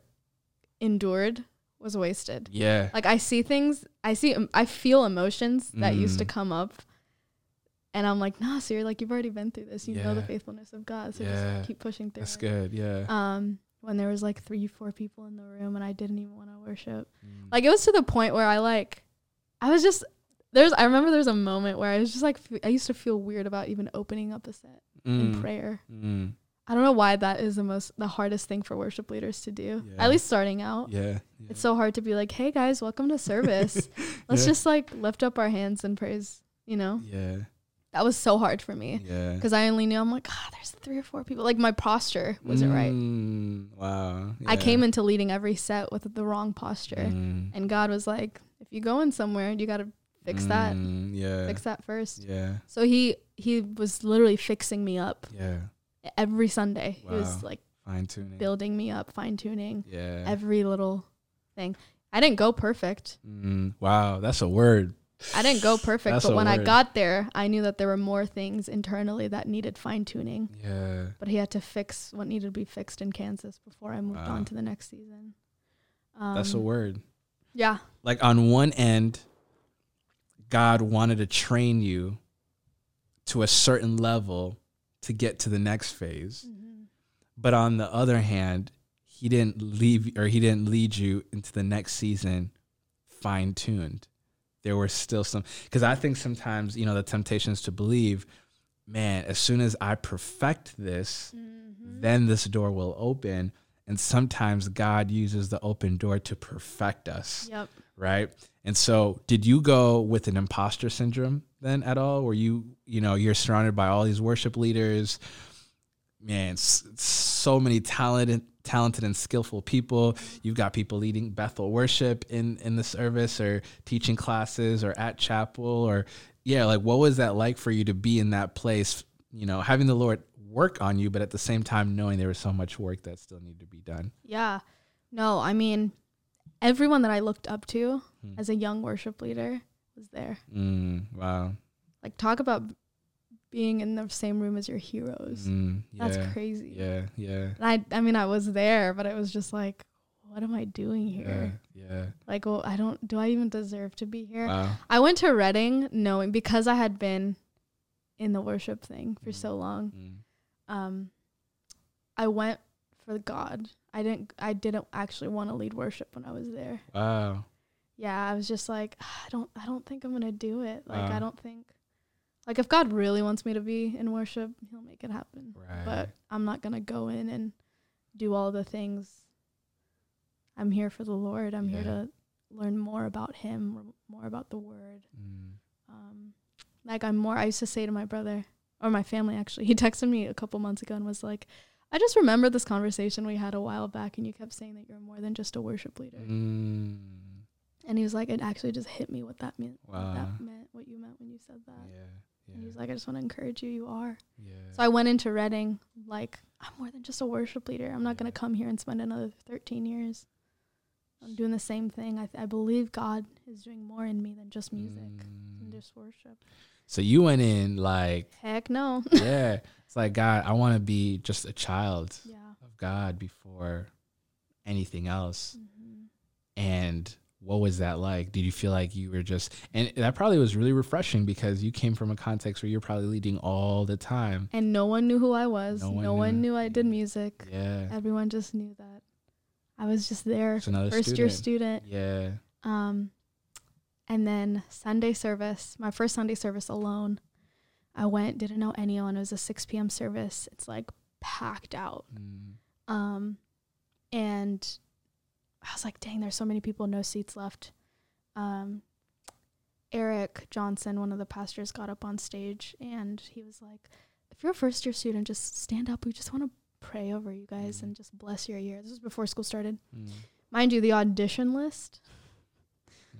endured was wasted. yeah, Like I see things, I see, I feel emotions that used to Mm. come up, and I'm like, nah, sir, like you've already been through this. You know the faithfulness of God, so Yeah. just keep pushing through. that's it. good. Yeah. Um, when there was like three, four people in the room, and I didn't even want to worship. Mm. Like it was to the point where I like, I was just there's. I remember there was a moment where I was just like, I used to feel weird about even opening up a set in Mm. prayer. Mm. I don't know why that is the most the hardest thing for worship leaders to do. Yeah. At least starting out. Yeah. yeah. It's so hard to be like, "Hey guys, welcome to service. Let's Yeah. just like lift up our hands and praise." You know, Yeah. that was so hard for me Yeah. because I only knew I'm like, "Ah, there's three or four people." Like my posture wasn't right. Mm, Wow. I came into leading every set with the wrong posture, Mm. and God was like, "If you go in somewhere, you got to fix that. Mm, Yeah. Fix that first. Yeah. So he he was literally fixing me up Yeah. Every Sunday. He was like Fine tuning. building me up, fine tuning Yeah. every little thing. I didn't go perfect. Mm, wow. That's a word. I didn't go perfect, That's but when I got there, I knew that there were more things internally that needed fine tuning. Yeah. But he had to fix what needed to be fixed in Kansas before I moved Wow. on to the next season. Um, That's a word. Yeah. Like on one end, God wanted to train you to a certain level to get to the next phase. Mm-hmm. But on the other hand, he didn't leave or he didn't lead you into the next season fine tuned. There were still some because I think sometimes, you know, the temptation is to believe, man, as soon as I perfect this, mm-hmm. then this door will open. And sometimes God uses the open door to perfect us Yep. right? And so, did you go with an imposter syndrome then at all? Where you, you know, you're surrounded by all these worship leaders, man, so many talented, talented and skillful people. You've got people leading Bethel worship in in the service, or teaching classes, or at chapel, or yeah, like what was that like for you to be in that place? You know, having the Lord work on you, but at the same time knowing there was so much work that still needed to be done. Yeah. No, I mean, everyone that I looked up to Hmm. as a young worship leader was there. Mm, wow. Like, talk about being in the same room as your heroes. Mm, That's crazy. Yeah, yeah. And I, I mean, I was there, but it was just like, what am I doing here? yeah. Like, well, I don't, do I even deserve to be here? Wow. I went to Redding knowing because I had been in the worship thing for Mhm. so long. Mm, Um, I went for God. I didn't, I didn't actually want to lead worship when I was there. Wow. Yeah, I was just like, "Ah, I don't, I don't think I'm gonna do it. Like, Wow. I don't think, like, if God really wants me to be in worship, He'll make it happen. Right. But I'm not gonna go in and do all the things. I'm here for the Lord. I'm here to learn more about Him, r- more about the Word. Mm, Um, like I'm more. I used to say to my brother or my family actually. He texted me a couple months ago and was like, "I just remember this conversation we had a while back, and you kept saying that you're more than just a worship leader." mm, And he was like, it actually just hit me what that meant. What that meant, what you meant when you said that. yeah. And he was like, I just want to encourage you. You are. yeah. So I went into Redding like, I'm more than just a worship leader. I'm not going to come here and spend another 13 years. I'm doing the same thing. I, th- I believe God is doing more in me than just music and Mm. just worship. So you went in like, Heck no. yeah. It's like God, I want to be just a child yeah. of God before anything else. hmm And what was that like? Did you feel like you were just and that probably was really refreshing because you came from a context where you're probably leading all the time. And no one knew who I was. No No one one, knew. knew I did music. Yeah. Everyone just knew that I was just there, Just first year student. student. Yeah. Um, and then Sunday service, my first Sunday service alone. I went, didn't know anyone. It was a 6 p.m. service. It's like packed out. Mm. Um, and I was like, dang, there's so many people, no seats left. Um, Eric Johnson, one of the pastors, got up on stage and he was like, if you're a first year student, just stand up. We just want to pray over you guys Mhm. and just bless your year. This was before school started. Mm. Mind you, the audition list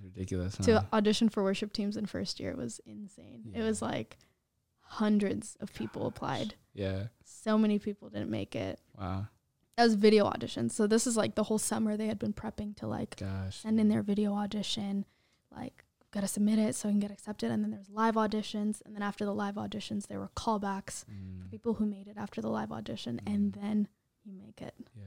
Ridiculous. Huh? to audition for worship teams in first year was insane. It was like hundreds of people applied. yeah. So many people didn't make it. Wow. That was video auditions. So this is like the whole summer they had been prepping to like Gosh. send in their video audition, like gotta submit it so we can get accepted. And then there's live auditions, and then after the live auditions, there were callbacks Mm. for people who made it after the live audition, and then you make it. Yeah.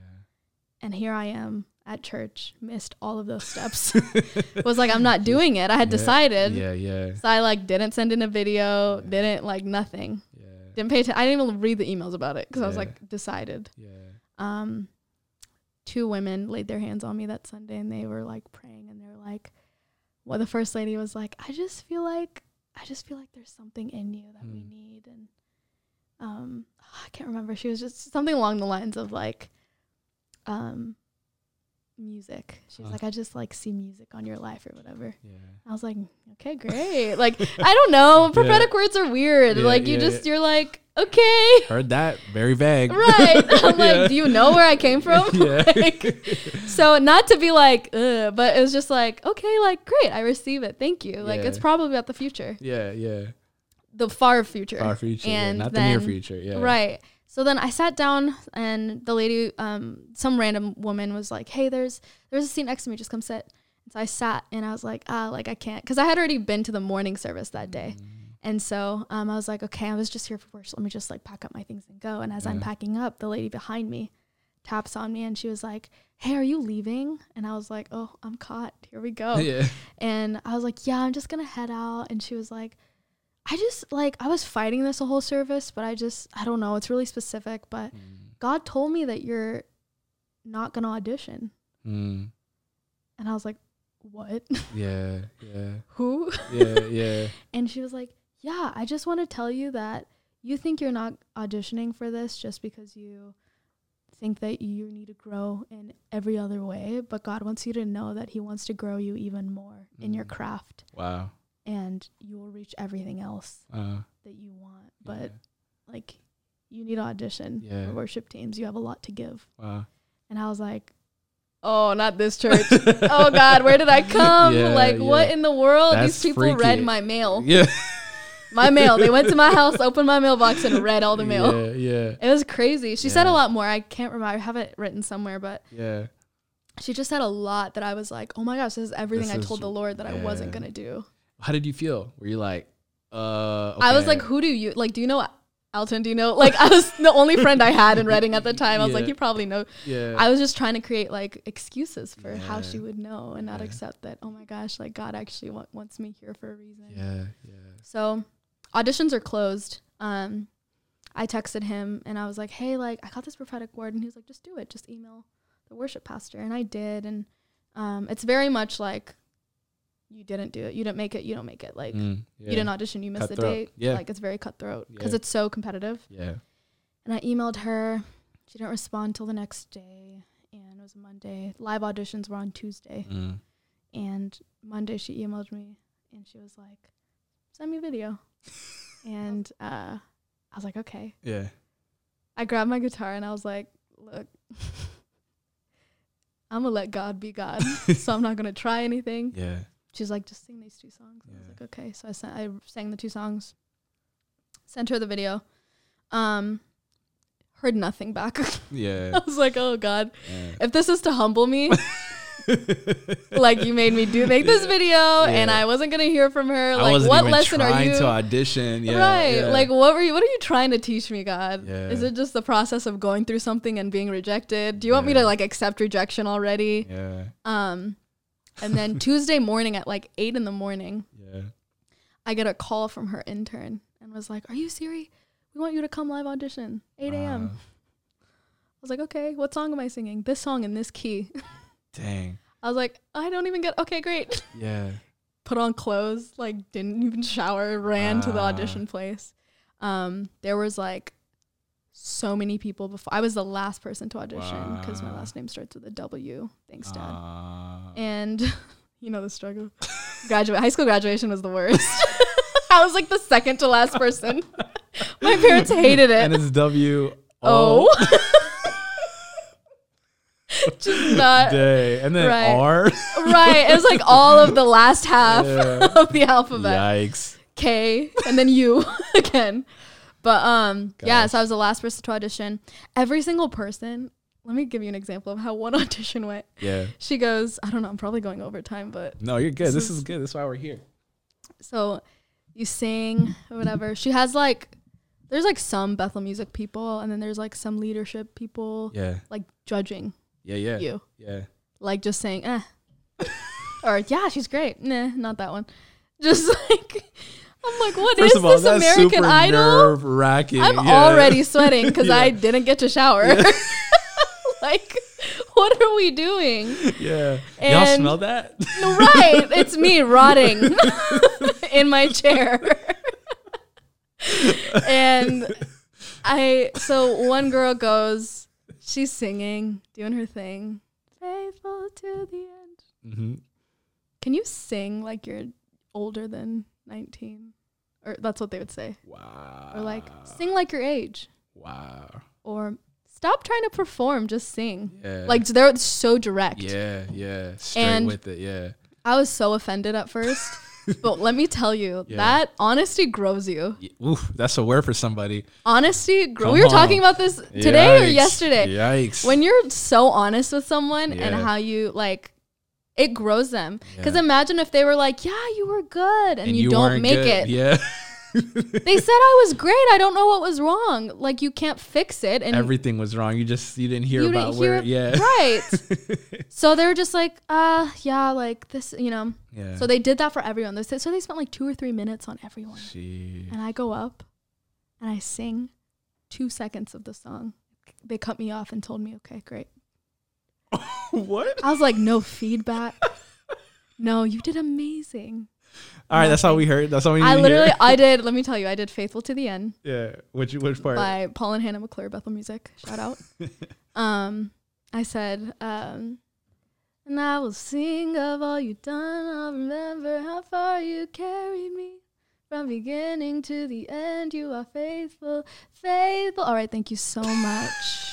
And here I am at church, missed all of those steps. was like, I'm not doing it. I had Yeah, decided. Yeah. Yeah. So I like didn't send in a video, Yeah. didn't like nothing. Yeah. Didn't pay attention. I didn't even read the emails about it because I was like decided. Yeah. Um, two women laid their hands on me that Sunday and they were like praying and they were like, well, the first lady was like, I just feel like I just feel like there's something in you that we Hmm. need and um I can't remember. She was just something along the lines of like um music. She was Huh. like, I just like see music on your life or whatever. Yeah. I was like, okay, great. like, I don't know. Prophetic words are weird. Yeah, like, you yeah, just, you're like, okay. Heard that. Very vague. Right. I'm Yeah. like, do you know where I came from? Yeah. Like, so, not to be like, but it was just like, okay, like, great. I receive it. Thank you. Like, it's probably about the future, yeah. Yeah. the far future. Far future. yeah, And Not the near future. Yeah. Right. So then I sat down and the lady, um, some random woman was like, "Hey, there's there's a seat next to me. Just come sit." And so I sat and I was like, "Ah, like I can't," because I had already been to the morning service that day, Mm. and so um, I was like, "Okay, I was just here for worship. Let me just like pack up my things and go." And as I'm packing up, the lady behind me taps on me and she was like, "Hey, are you leaving?" And I was like, "Oh, I'm caught. Here we go." Yeah. And I was like, yeah, I'm just gonna head out. And she was like, I just like I was fighting this a whole service, but I just I don't know. It's really specific, but Mm. God told me that you're not gonna audition. Mm. And I was like, what? Yeah. Yeah. Who? Yeah. Yeah. And she was like, yeah, I just want to tell you that you think you're not auditioning for this just because you think that you need to grow in every other way, but God wants you to know that He wants to grow you even more in your Mm. craft, Wow. And you will reach everything else Uh, that you want. But like, you need audition Yeah. for worship teams. You have a lot to give. wow. And I was like, oh, not this church. oh God, where did I come? Yeah, like, what in the world? That's These people read my mail. Yeah. My mail. They went to my house, opened my mailbox, and read all the mail. Yeah. Yeah. It was crazy. She said a lot more. I can't remember. I have it written somewhere, but Yeah. she just said a lot that I was like, oh my gosh, this is everything This I is- told the Lord that I wasn't gonna do. How did you feel? Were you like, uh? I was like, who do you like? Do you know Alton? Do you know? Like, I was the only friend I had in Redding at the time. I was like, you probably know. yeah. I was just trying to create like excuses for how she would know and not Yeah. accept that. Oh my gosh, like God actually wa- wants me here for a reason. yeah. Yeah. So auditions are closed. Um, I texted him and I was like, hey, like I got this prophetic word, and he was like, just do it. Just email the worship pastor, and I did. And um, it's very much like you didn't do it, you didn't make it, you don't make it. Like Mm, you didn't audition, you missed the date. Yeah. Like it's very cutthroat because Yeah. it's so competitive. Yeah. And I emailed her. She didn't respond till the next day, and it was Monday. Live auditions were on Tuesday, Mm. and Monday she emailed me, and she was like, "Send me a video," and uh, I was like, "Okay." Yeah. I grabbed my guitar and I was like, "Look, I'm gonna let God be God, so I'm not gonna try anything." Yeah. She's like, "Just sing these two songs." I was like, "Okay." So I sent, I sang the two songs, sent her the video, um, heard nothing back. Yeah. I was like, "Oh God." yeah. if this is to humble me, like you made me do make this video and I wasn't gonna hear from her. Like what lesson are trying you to audition. Yeah. right. yeah. Like what were you what are you trying to teach me, God? Yeah. Is it just the process of going through something and being rejected? Do you want me to like accept rejection already? Yeah. Um And then Tuesday morning at like eight in the morning, Yeah. I get a call from her intern and was like, Are you Siri? We want you to come live audition, 8 a.m. Wow. I was like, Okay, what song am I singing? This song in this key. Dang. I was like, I don't even get, okay, great. Yeah. Put on clothes, like, didn't even shower, ran to the Ah. audition place. Um, there was like so many people before. I was the last person to audition because my last name starts with a W. Thanks, Dad. Uh, and you know the struggle. Graduate high school graduation was the worst. I was like the second to last person. My parents hated it. and it's W Oh. Just not day. And then right. R. right. It was like all of the last half Yeah. of the alphabet. Yikes. K and then U again. But um yeah, so I was the last person to audition. Every single person, let me give you an example of how one audition went. Yeah. She goes, I don't know, I'm probably going over time, but No, you're good. This This, is- is good. That's why we're here. So you sing or whatever. She has like there's like some Bethel music people and then there's like some leadership people Yeah. like judging Yeah. Yeah. you. Yeah. Like just saying, eh. or yeah, she's great. Nah, not that one. Just like I'm like, what is First of all, this American Idol? nerve wracking. I'm already sweating because Yeah. I didn't get to shower. Yeah. like, what are we doing? Yeah. Y'all smell that? right, it's me rotting in my chair. and I so one girl goes, she's singing, doing her thing. Faithful to the end. hmm Can you sing like you're older than 19? Or that's what they would say. Wow. Or like sing like your age. Wow. Or stop trying to perform, just sing. Yeah. Like they're so direct. Yeah. Yeah. Straight And- with it. Yeah. I was so offended at first. but let me tell you, Yeah. that honesty grows you. Y- Oof, that's a word for somebody. Honesty grows. We were talking about this today or yesterday. Yikes. When you're so honest with someone and how you like it grows them. Because Yeah. imagine if they were like, Yeah, you were good and, you, don't make good. it. Yeah. They said I was great. I don't know what was wrong. Like you can't fix it. And Everything was wrong. You just you didn't hear you about didn't where. hear yeah. Right. so they were just like, uh, yeah, like this, you know. yeah. So they did that for everyone. They said, so they spent like two or three minutes on everyone. She. And I go up and I sing two seconds of the song. They cut me off and told me, okay, great. what? I was like, no feedback. no, you did amazing. All right, that's all we heard. That's all we. I literally, Hear. I did, let me tell you, I did Faithful to the End Yeah. Which which part? by Paul and Hannah McClure, Bethel Music. Shout out. um, I said, um, and I will sing of all you've done. I'll remember how far you carried me. From beginning to the end, you are faithful, faithful. All right, thank you so much.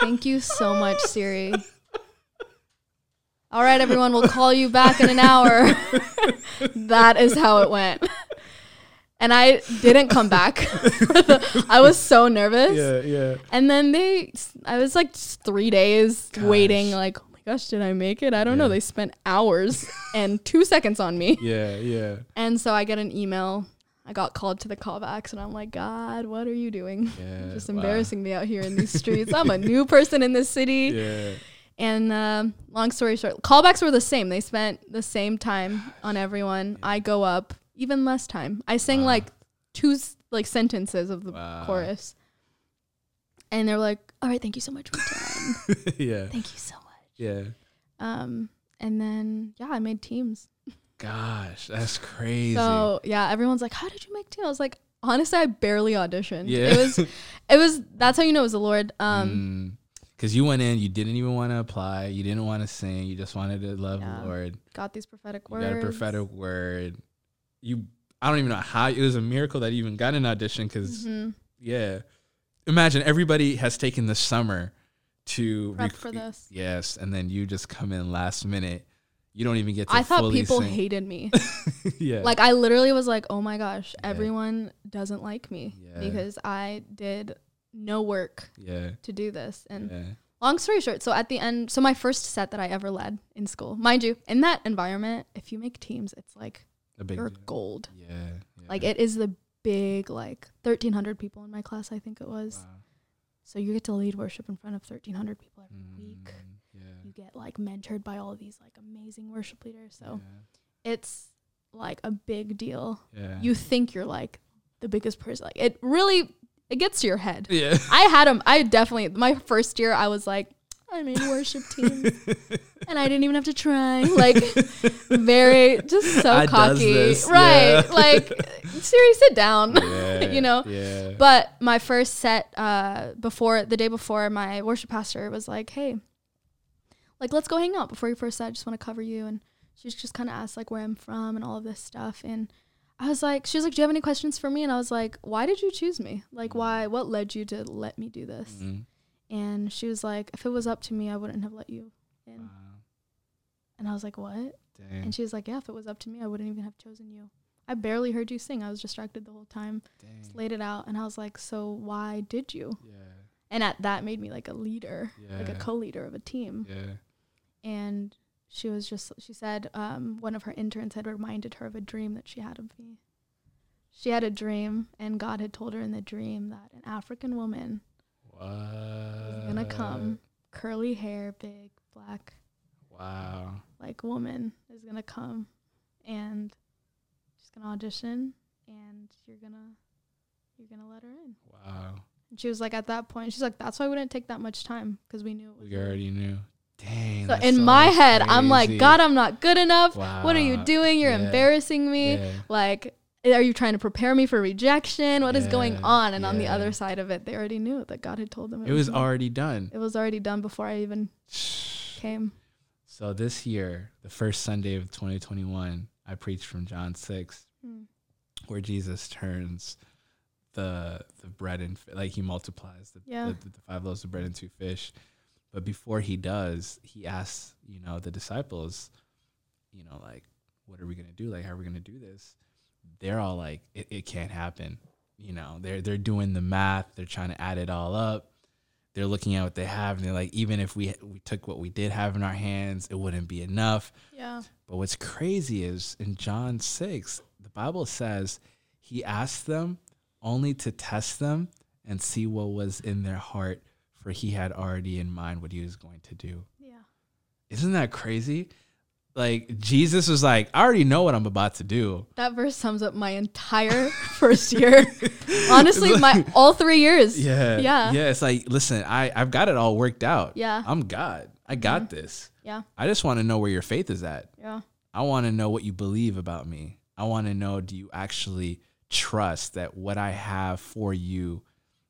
Thank you so much, Siri. All right, everyone, we'll call you back in an hour. that is how it went. And I didn't come back. I was so nervous. Yeah. Yeah. And then they, I was like three days waiting, like, oh my gosh, did I make it? I don't know. They spent hours and two seconds on me. Yeah. Yeah. And so I get an email. I got called to the callbacks, and I'm like, God, what are you doing? Yeah. Just wow. embarrassing me out here in these streets. I'm a new person in this city. Yeah. And um, long story short, callbacks were the same. They spent the same time on everyone. I go up even less time. I sang Wow. like two like sentences of the Wow. chorus, and they're like, "All right, thank you so much. We're done. yeah. thank you so much." Yeah. Um, and then yeah, I made teams. Gosh, that's crazy. So yeah, everyone's like, "How did you make teams?" I was like, honestly, I barely auditioned. yeah. it was, it was. That's how you know it was the Lord. Um, because you went in, you didn't even want to apply, you didn't want to sing, you just wanted to love Yeah. the Lord. got these prophetic You words. got a prophetic word. You, I don't even know how it was a miracle that you even got an audition. Because Mhm. yeah, imagine everybody has taken the summer to Prep rec- for this. Yes, and then you just come in last minute. You don't even get to. I thought people sing. hated me. yeah, Like I literally was like, "Oh my gosh, Yeah. everyone doesn't like me Yeah. because I did no work yeah, to do this." And yeah, long story short, so at the end, so my first set that I ever led in school, mind you, in that environment, if you make teams, it's like a big you're deal. gold. Yeah, yeah. Like it is the big like 1300 people in my class, I think it was. Wow. So you get to lead worship in front of 1300 people every week. Mm, Yeah. Get like mentored by all these like amazing worship leaders. So yeah. it's like a big deal. yeah. You think you're like the biggest person. Like it really it gets to your head. yeah. I had them. I definitely my first year I was like I'm in worship team and I didn't even have to try. Like very just so I cocky. this, Right. yeah. Like Siri sit down. Yeah, you know? Yeah. But my first set, uh, before the day before, my worship pastor was like, "Hey, like let's go hang out before you first. I just want to cover you." And she just kind of asked like where I'm from and all of this stuff. And I was like, she was like, "Do you have any questions for me?" And I was like, "Why did you choose me? Like, why? What led you to let me do this?" Mhm. And she was like, "If it was up to me, I wouldn't have let you in." Wow. And I was like, "What?" Dang. And she was like, "Yeah, if it was up to me, I wouldn't even have chosen you." I barely heard you sing. I was distracted the whole time. Laid it out, and I was like, "So why did you?" Yeah. and at that made me like a leader like a co-leader of a team Yeah. And she was just she said um, one of her interns had reminded her of a dream that she had of me she had a dream and god had told her in the dream that an african woman What? was gonna come curly hair big black Wow. like woman is gonna come and she's gonna audition and you're gonna you're gonna let her in Wow. and she was like at that point she's like that's why it wouldn't take that much time because we knew it was We already knew. Dang. So in so my head, I'm like. God, I'm not good enough. What are you doing? You're Yeah. embarrassing me. Yeah. Like, are you trying to prepare me for rejection? What is going on? And on the other side of it, they already knew that God had told them It was me. already done. It was already done before I even came. So this year, the first Sunday of 2021, I preached from John 6, Hmm. where Jesus turns the the bread and like he multiplies the, Yeah. the, the five loaves of bread and two fish. But before he does, he asks, you know, the disciples, you know, like, what are we gonna do? Like, how are we gonna do this? They're all like, it, it can't happen. You know, they're they're doing the math, they're trying to add it all up. They're looking at what they have, and they're like, even if we we took what we did have in our hands, it wouldn't be enough. Yeah. But what's crazy is in John 6, the Bible says he asked them only to test them and see what was in their heart, for he had already in mind what he was going to do. Yeah. Isn't that crazy? Like, Jesus was like, I already know what I'm about to do. That verse sums up my entire first year. Honestly, my all three years. Yeah. Yeah. Yeah. It's like, listen, I, I've got it all worked out. Yeah. I'm God. I got mm-hmm. this. Yeah. I just want to know where your faith is at. Yeah. I want to know what you believe about me. I want to know do you actually trust that what I have for you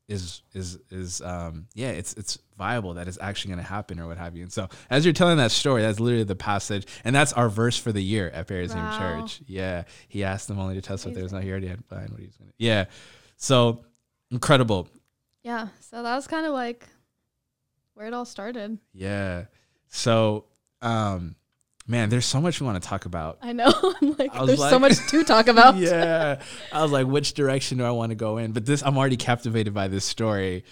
is is is um yeah, it's it's viable that it's actually going to happen or what have you. And so as you're telling that story, that's literally the passage and that's our verse for the year at Paris Wow. Church. Yeah. He asked them only to test what there was not he already had planned what he was going to. Yeah. So incredible. Yeah. So that was kind of like where it all started. Yeah. So um man, there's so much we want to talk about. I know. I'm like, there's so much to talk about. yeah. I was like, which direction do I want to go in? But this, I'm already captivated by this story.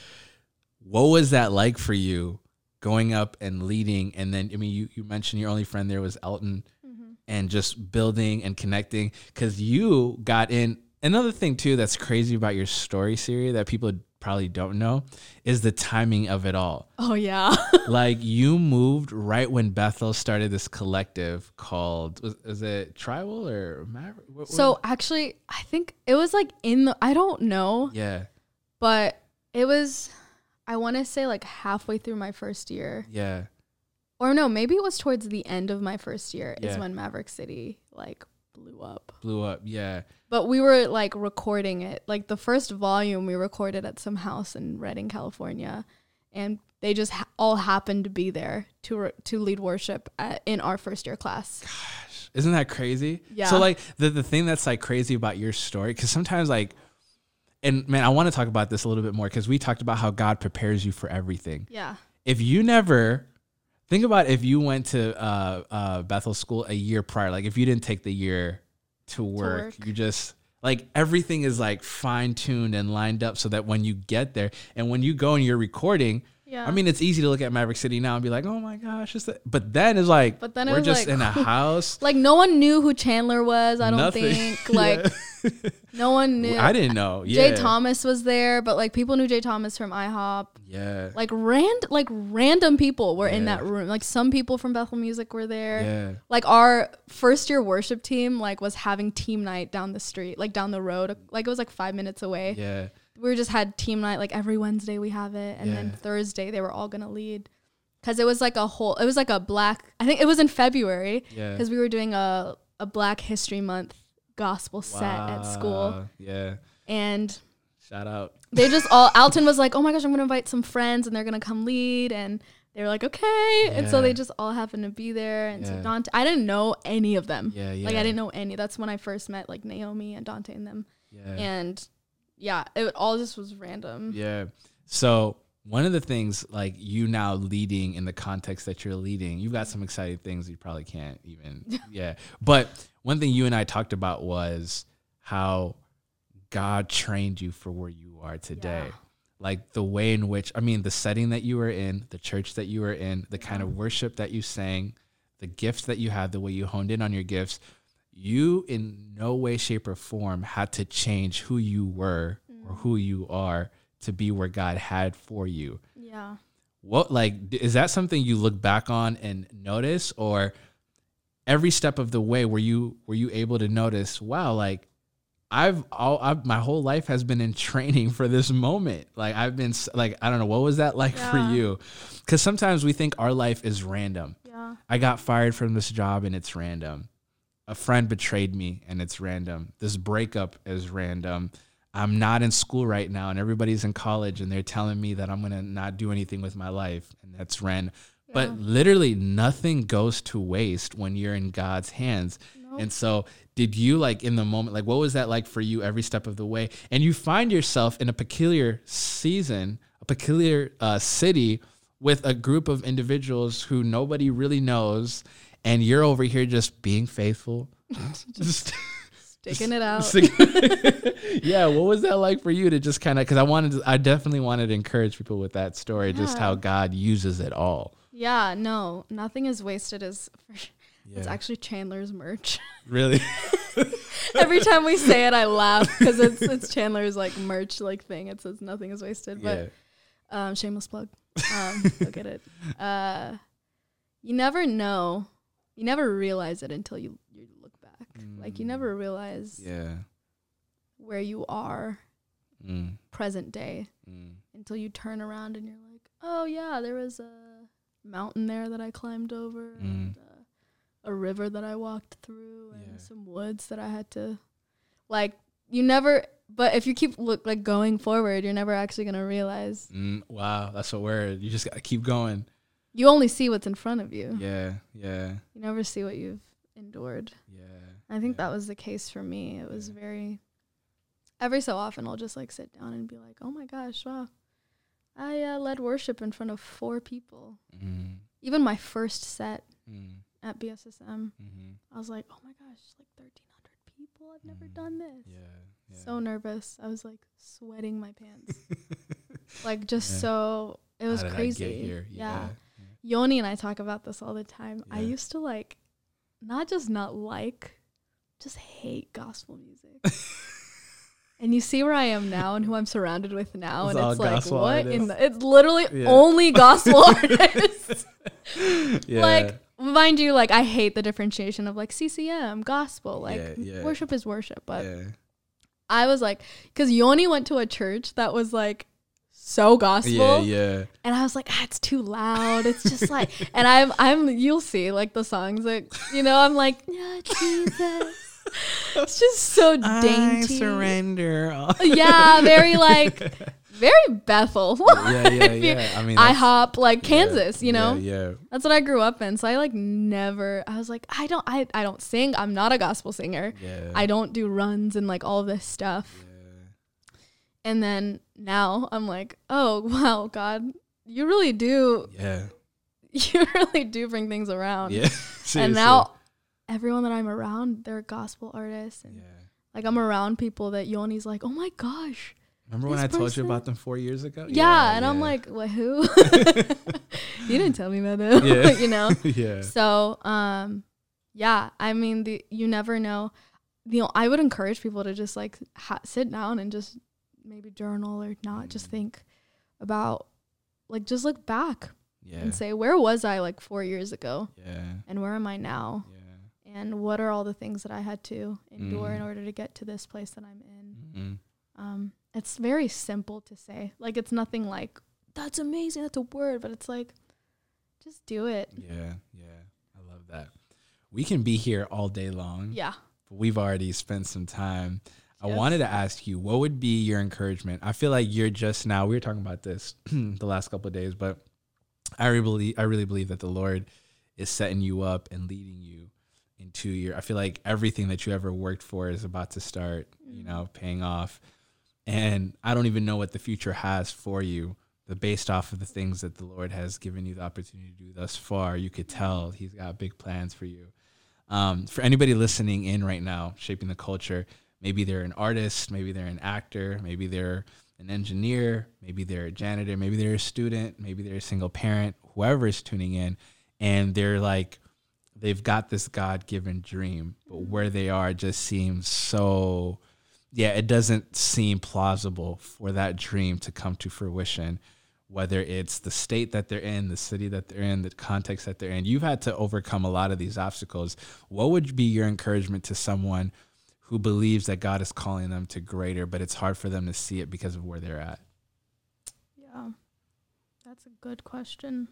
What was that like for you going up and leading? And then, I mean, you, you mentioned your only friend there was Alton Mm-hmm. and just building and connecting because you got in. Another thing, too, that's crazy about your story, Siri, that people probably don't know is the timing of it all. Oh yeah. like, you moved right when Bethel started this collective called, was, was it TRIBL or Maverick? What- what- so actually, I think it was like in the I don't know, yeah. but it was I want to say like halfway through my first year. Yeah. Or no, maybe it was towards the end of my first year is when Maverick City like blew up. Blew up. Yeah. But we were like recording it. Like the first volume we recorded at some house in Redding, California, and they just ha- all happened to be there to re- to lead worship at, in our first year class. Gosh, isn't that crazy? Yeah. So like the the thing that's like crazy about your story cuz sometimes like and man, I want to talk about this a little bit more cuz we talked about how God prepares you for everything. Yeah. If you never think about if you went to uh uh Bethel school a year prior, like if you didn't take the year to work, work. you just like everything is like fine tuned and lined up so that when you get there and when you go and you're recording, Yeah. I mean, it's easy to look at Maverick City now and be like, "Oh my gosh," it's but then it's like, But then we're was just like- in a house. like no one knew who Chandler was. I don't Nothing. think. Like Yeah. no one knew. I didn't know. Jay Thomas was there, but like people knew Jay Thomas from IHOP. Yeah. Like rand like random people were in that room. Like some people from Bethel Music were there. Yeah. Like our first year worship team like was having team night down the street, like down the road. Like it was like five minutes away. Yeah. We just had team night like every Wednesday we have it, and then Thursday they were all gonna lead. Cause it was like a whole. It was like a black. I think it was in February Yeah. because we were doing a a Black History Month gospel set at school, Yeah. and Shout out. they just all Alton was like, "Oh my gosh, I'm gonna invite some friends, and they're gonna come lead," and they were like, "Okay," and so they just all happened to be there. And so Dante, I didn't know any of them. Yeah. Yeah. Like I didn't know any. That's when I first met like Naomi and Dante and them, Yeah. and yeah, it all just was random. Yeah. So one of the things like you now leading in the context that you're leading, you've got some exciting things you probably can't even yeah. But one thing you and I talked about was how God trained you for where you are today. Yeah. Like the way in which I mean the setting that you were in, the church that you were in, the kind of worship that you sang, the gifts that you had, the way you honed in on your gifts, you in no way shape or form had to change who you were or mm. who you are to be where God had for you. Yeah. What like is that something you look back on and notice or every step of the way were you were you able to notice wow like I've all I've, my whole life has been in training for this moment. Like I've been like I don't know what was that like for you? Cuz sometimes we think our life is random. Yeah. I got fired from this job and it's random. A friend betrayed me and it's random. This breakup is random. I'm not in school right now and everybody's in college and they're telling me that I'm going to not do anything with my life and that's random. But literally nothing goes to waste when you're in God's hands. And so did you like in the moment like what was that like for you every step of the way? And you find yourself in a peculiar season, a peculiar uh, city with a group of individuals who nobody really knows and you're over here just being faithful. just Sticking it out. yeah, what was that like for you to just kind of cuz I wanted to, I definitely wanted to encourage people with that story just how God uses it all. Yeah, no, nothing is wasted. Is it's actually Chandler's merch. Really? Every time we say it, I laugh because it's it's Chandler's like merch like thing. It says nothing is wasted, yeah. but um, shameless plug. Um, go get it. Uh, you never know. You never realize it until you back. Like you Mm. never realize Yeah. where you are Mm, present day mm, until you turn around and you're like, oh yeah, there was a mountain there that I climbed over, and, uh, a river that I walked through, and Yeah. some woods that I had to, like, you never. But if you keep look like going forward, you're never actually gonna realize. mm. Wow, that's a word. You just got to keep going. You only see what's in front of you. Yeah, yeah, You never see what you've endured. I think Yeah. that was the case for me. It was Yeah. very. Every so often, I'll just like sit down and be like, "Oh my gosh, wow, I uh, led worship in front of four people." Mm, Even my first set mm, at BSSM, mm-hmm. I was like, "Oh my gosh, like thirteen hundred people! I've never Mm. done this." Yeah, yeah. So nervous. I was like sweating my pants. like just so it was How did I crazy. get here? Yeah. Yeah. Yoni and I talk about this all the time. I used to like not just not like, just hate gospel music. and you see where I am now and who I'm surrounded with now, It's and it's like what in the, it's literally Yeah. only gospel artists. yeah. Like mind you, like I hate the differentiation of like CCM, gospel. Like Yeah, worship is worship, but yeah. I was like, because Yoni went to a church that was like so gospel, Yeah, yeah. and I was like, ah, it's too loud. It's just like, and I'm, I'm, you'll see like the songs that you know, I'm like, yeah, Jesus. It's just so dainty. I surrender. Yeah, very like, very Bethel. yeah, yeah, yeah. I mean, IHOP, like yeah, Kansas, you know. Yeah, yeah. That's what I grew up in. So I like never. I was like, I don't, I, I don't sing. I'm not a gospel singer. yeah. I don't do runs and like all this stuff. Yeah. And then now I'm like, oh wow, God, you really do, Yeah. you really do bring things around. Yeah. And now everyone that I'm around, they're gospel artists, and Yeah. like I'm around people that Yoni's like, oh my gosh, Remember when I told you about them four years ago? yeah. and I'm like, what? Who? you didn't tell me about them, Yeah. you know. yeah. So, um, yeah, I mean, the you never know. you know, I would encourage people to just like ha- sit down and just maybe journal or not, just Mm. think about like just look back Yeah. and say, where was I like four years ago, yeah. and where am I now, Yeah. and what are all the things that I had to endure in Mhm. order to get to this place that I'm in. Mhm. Um, it's very simple to say. Like it's nothing like that's amazing. That's a word, but it's like just do it. Yeah. Yeah. I love that. We can be here all day long. Yeah. but we've already spent some time. I Yes. wanted to ask you, what would be your encouragement? I feel like you're just now. We were talking about this the last couple of days, but I really believe I really believe that the Lord is setting you up and leading you into your. I feel like everything that you ever worked for is about to start, you know, paying off. And I don't even know what the future has for you. But based off of the things that the Lord has given you the opportunity to do thus far, you could tell He's got big plans for you. Um, for anybody listening in right now, shaping the culture, maybe they're an artist, maybe they're an actor, maybe they're an engineer, maybe they're a janitor, maybe they're a student, maybe they're a single parent, whoever is tuning in, and they're like, they've got this God given dream, but mm-hmm. where they are just seems so, yeah, it doesn't seem plausible for that dream to come to fruition. Whether it's the state that they're in, the city that they're in, the context that they're in, you've had to overcome a lot of these obstacles. What would be your encouragement to someone who believes that God is calling them to greater, but it's hard for them to see it because of where they're at? Yeah. That's a good question.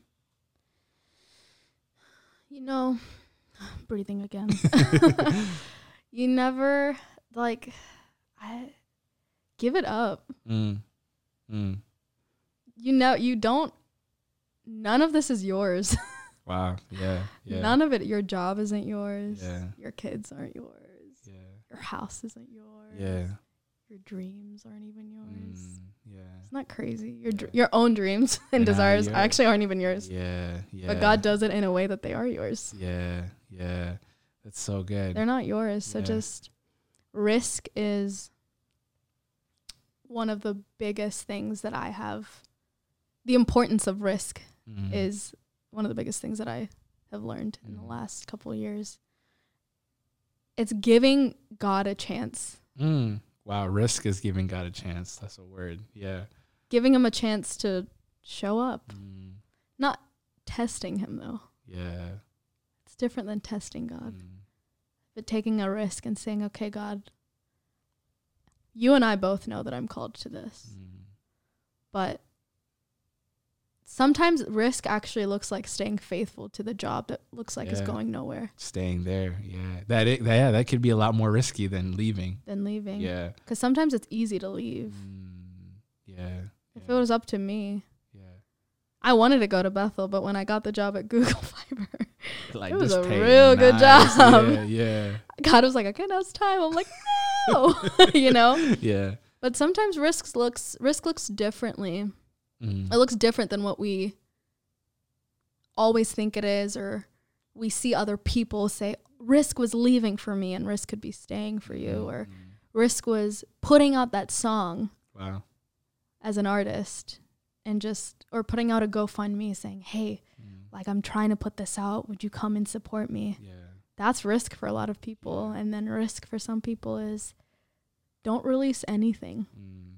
You know, breathing again. you never like I give it up. Mm. Mm. You know, you don't none of this is yours. Wow. Yeah. Yeah. None of it your job isn't yours. Yeah. Your kids aren't yours. Yeah. Your house isn't yours. Yeah. Your dreams aren't even yours. Mm, yeah. Isn't that crazy? Your dr- your own dreams and Yeah, desires actually aren't even yours. Yeah. Yeah. But God does it in a way that they are yours. Yeah. Yeah. That's so good. They're not yours. So Yeah. just risk is one of the biggest things that I have. The importance of risk Mm. is one of the biggest things that I have learned in the Mhm. last couple of years. It's giving God a chance, Mm. Wow. Risk is giving God a chance. That's a word. Yeah. giving him a chance to show up. Mm. Not testing him though. Yeah. It's different than testing God. Mm. But taking a risk and saying, "Okay, God, you and I both know that I'm called to this." Mm. but sometimes risk actually looks like staying faithful to the job that looks like it's Yeah. going nowhere Staying there. Yeah. That. It, yeah. That could be a lot more risky than leaving. than leaving Yeah. because sometimes it's easy to leave Mm. Yeah. if yeah. it was up to me Yeah. i wanted to go to bethel but when i got the job at google fiber Like It was a real good job. Yeah. Yeah. god was like okay now it's time i'm like no you know Yeah. but sometimes risks looks risk looks differently Mm. it looks different than what we always think it is or we see other people say risk was leaving for me and risk could be staying for you or Mm. risk was putting out that song Wow. as an artist and just or putting out a GoFundMe saying, "Hey, Mm. like I'm trying to put this out. Would you come and support me?" Yeah. That's risk for a lot of people, and then risk for some people is don't release anything. Mm.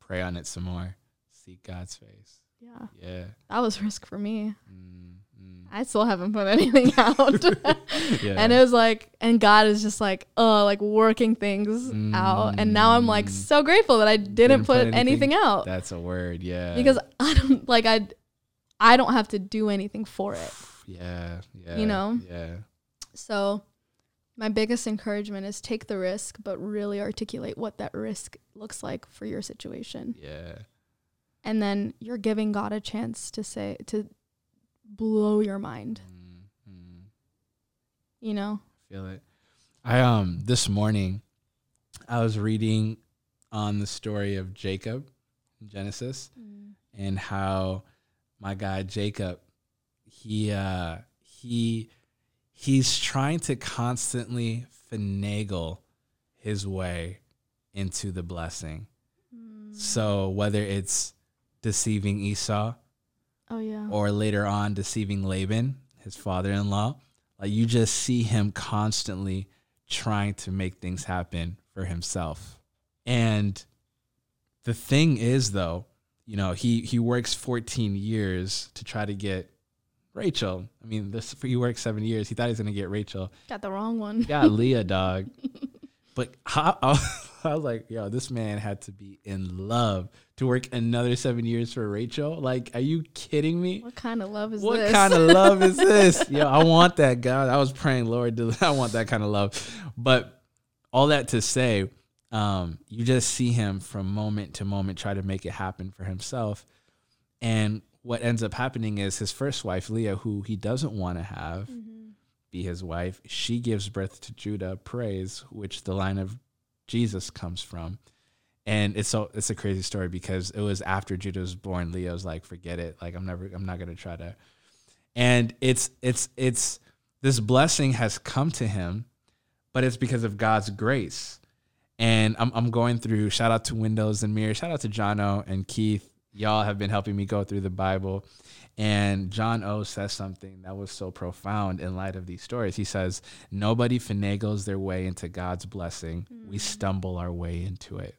Pray on it some more. Seek God's face. Yeah, Yeah. that was risk for me. Mm. Mm. I still haven't put anything out. yeah. And it was like, and God is just like, uh, like working things out. And now I'm like Mm. so grateful that I didn't, Didn't put put, anything, anything- out That's a word. Yeah. because I don't like I, I don't have to do anything for it. Yeah. Yeah. You know? Yeah. So, my biggest encouragement is take the risk, but really articulate what that risk looks like for your situation. Yeah. And then you're giving God a chance to say, to blow your mind, Mm. Mm. you know? I feel it. I um this morning I was reading on the story of Jacob in Genesis and how my guy Jacob he uh he he's trying to constantly finagle his way into the blessing. Mm. So whether it's deceiving Esau Oh, yeah. or later on deceiving Laban, his father-in-law, like you just see him constantly trying to make things happen for himself. And the thing is though, you know, he he works 14 years to try to get Rachel. I mean, this he worked 7 years. He thought he was going to get Rachel. Got the wrong one. Got Leah, dog. But how, I was like, yo, this man had to be in love to work another seven years for Rachel. Like, are you kidding me? What kind of love is What this? What kind of love is this? Yo, I want that, God. I was praying, Lord, I want that kind of love. But all that to say, um, you just see him from moment to moment try to make it happen for himself. And what ends up happening is his first wife, Leah, who he doesn't want to have Mm-hmm. be his wife, she gives birth to Judah, praise, which the line of Jesus comes from. And it's so it's a crazy story because it was after Judah was born, was like, forget it. Like I'm never I'm not gonna try to and it's it's it's this blessing has come to him, but it's because of God's grace. And I'm I'm going through shout out to Windows and Mirror, shout out to Jono and Keith. Y'all have been helping me go through the Bible. And John O says something that was so profound in light of these stories. He says, Nobody finagles their way into God's blessing. We mm. stumble our way into it.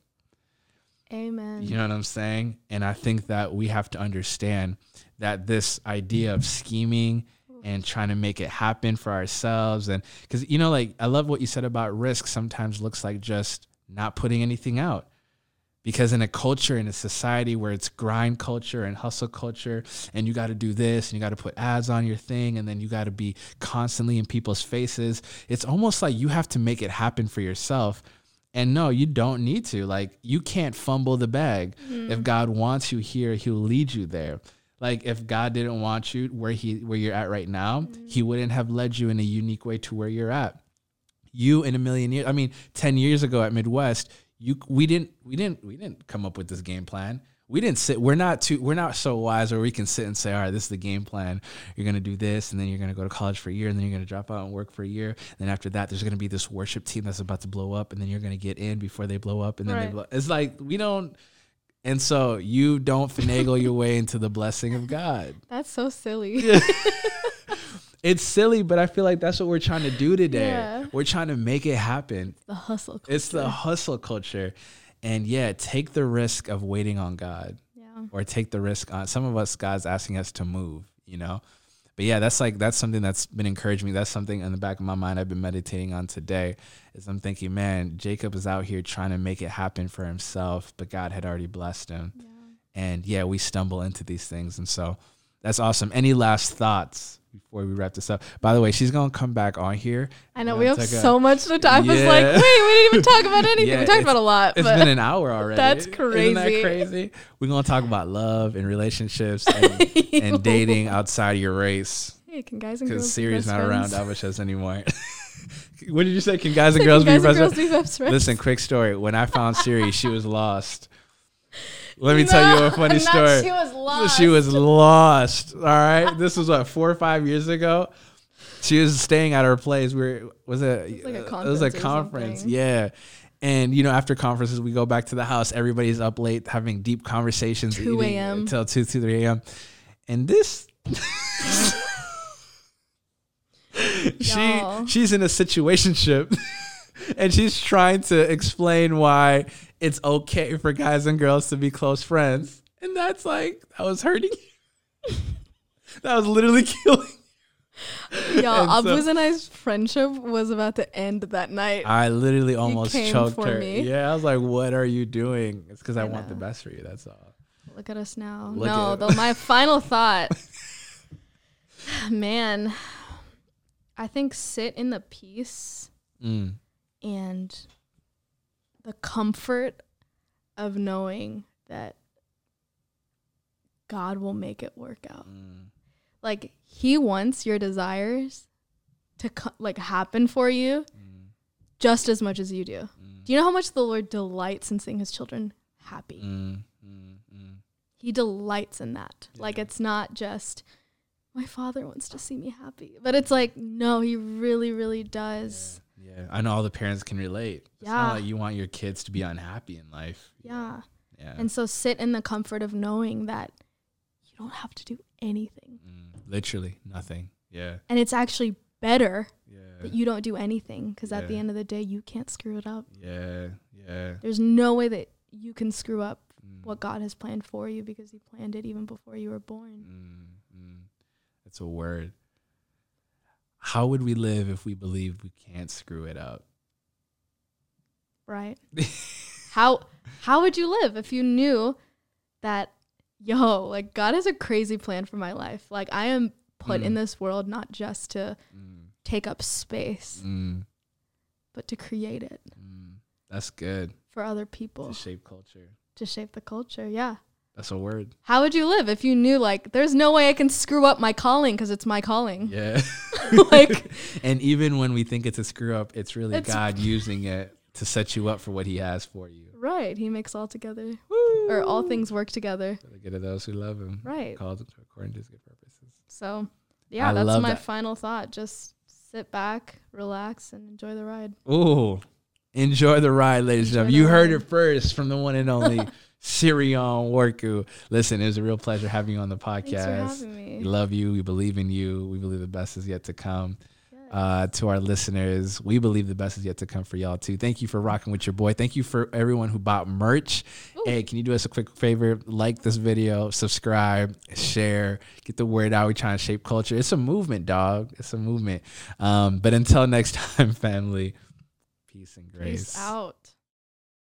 Amen. You know what I'm saying? And I think that we have to understand that this idea of scheming and trying to make it happen for ourselves and cuz you know like I love what you said about risk sometimes looks like just not putting anything out. Because in a culture in a society where it's grind culture and hustle culture and you got to do this and you got to put ads on your thing and then you got to be constantly in people's faces, it's almost like you have to make it happen for yourself. And no, you don't need to. Like you can't fumble the bag. Mm-hmm. If God wants you here, he'll lead you there. Like if God didn't want you where he where you're at right now, mm-hmm. he wouldn't have led you in a unique way to where you're at. You in a million years, I mean, 10 years ago at Midwest, you we didn't we didn't we didn't come up with this game plan. We didn't sit we're not too we're not so wise where we can sit and say, all right, this is the game plan. You're gonna do this, and then you're gonna go to college for a year, and then you're gonna drop out and work for a year. And then after that, there's gonna be this worship team that's about to blow up, and then you're gonna get in before they blow up, and then they blow. It's like we don't and so you don't finagle your way into the blessing of God. That's so silly. It's silly, but I feel like that's what we're trying to do today. Yeah. We're trying to make it happen. the hustle. It's the hustle culture. And yeah, take the risk of waiting on God yeah. or take the risk on some of us, God's asking us to move, you know? But yeah, that's like, that's something that's been encouraging me. That's something in the back of my mind I've been meditating on today is I'm thinking, man, Jacob is out here trying to make it happen for himself, but God had already blessed him. Yeah. And yeah, we stumble into these things. And so that's awesome. Any last thoughts before we wrap this up? By the way, she's going to come back on here. I know we gonna have take a- so much to talk. I was like, wait, we didn't even talk about anything. Yeah, we talked about a lot, It's but been an hour already. That's crazy. Isn't that crazy. We're going to talk about love and relationships and, and dating outside of your race. hey, can guys and Because girls Siri's be not around? Alvashas anymore. what did you say? Can guys and Can girls be and best girls be best friends? Listen, quick story. When I found Siri, she was lost. Let me tell you a funny story. She was lost. She was lost. All right. This was what four or five years ago. She was staying at her place. We were was it? was like a it was a conference something. Yeah. And you know, after conferences, we go back to the house. Everybody's up late having deep conversations. 2 a.m.. Until 2, 2, 3 a.m. And this she she's in a situationship and she's trying to explain why it's okay for guys and girls to be close friends. And that's like that was hurting. You. that was literally killing. Y'all, And so- and I's friendship was about to end that night. I literally almost choked her. me. Yeah, I was like, "What are you doing?" It's because I, I want the best for you. That's all. Look at us now. Look no, though my final thought, man, I think sit in the peace Mm. and the comfort of knowing that God will make it work out. Mm. Like He wants your desires to co- like happen for you Mm. just as much as you do. Mm. Do you know how much the Lord delights in seeing His children happy? Mm. Mm. Mm. He delights in that. Like it's not just my father wants to see me happy, but it's like no, he really, really does. Yeah, I know all the parents can relate. It's Yeah. not like you want your kids to be unhappy in life. Yeah. Yeah. And so sit in the comfort of knowing that you don't have to do anything, Mm. Literally nothing. Yeah. and it's actually better Yeah. that you don't do anything because at the end of the day, you can't screw it up. Yeah. Yeah. There's no way that you can screw up Mm, what God has planned for you because He planned it even before you were born. mm, mm. That's a word. How would we live if we believed we can't screw it up? Right? how how would you live if you knew that yo, like God has a crazy plan for my life. Like I am put in Mm. this world not just to Mm, take up space, mm, but to create it mm. That's good. for other people To shape culture. to shape the culture. Yeah. That's a word. How would you live if you knew like there's no way I can screw up my calling because it's my calling? Yeah. like and even when we think it's a screw up, it's really It's- God using it to set you up for what He has for you. right, he makes all together or all things work together. For the good of those who love Him, Right. called according to His good purposes. So, yeah, I that's my that. final thought. Just sit back, relax, and enjoy the ride. Ooh, enjoy the ride, ladies and gentlemen. the You heard it first from the one and only Sirion Worku. Listen, it was a real pleasure having you on the podcast. We love you. We believe in you. We believe the best is yet to come. Uh, to our listeners. We believe the best is yet to come for y'all too. Thank you for rocking with your boy. Thank you for everyone who bought merch. Ooh. Hey, can you do us a quick favor? Like this video, subscribe, share, get the word out. We're trying to shape culture. It's a movement, dog. It's a movement. Um, but until next time, family, peace and grace. Peace out.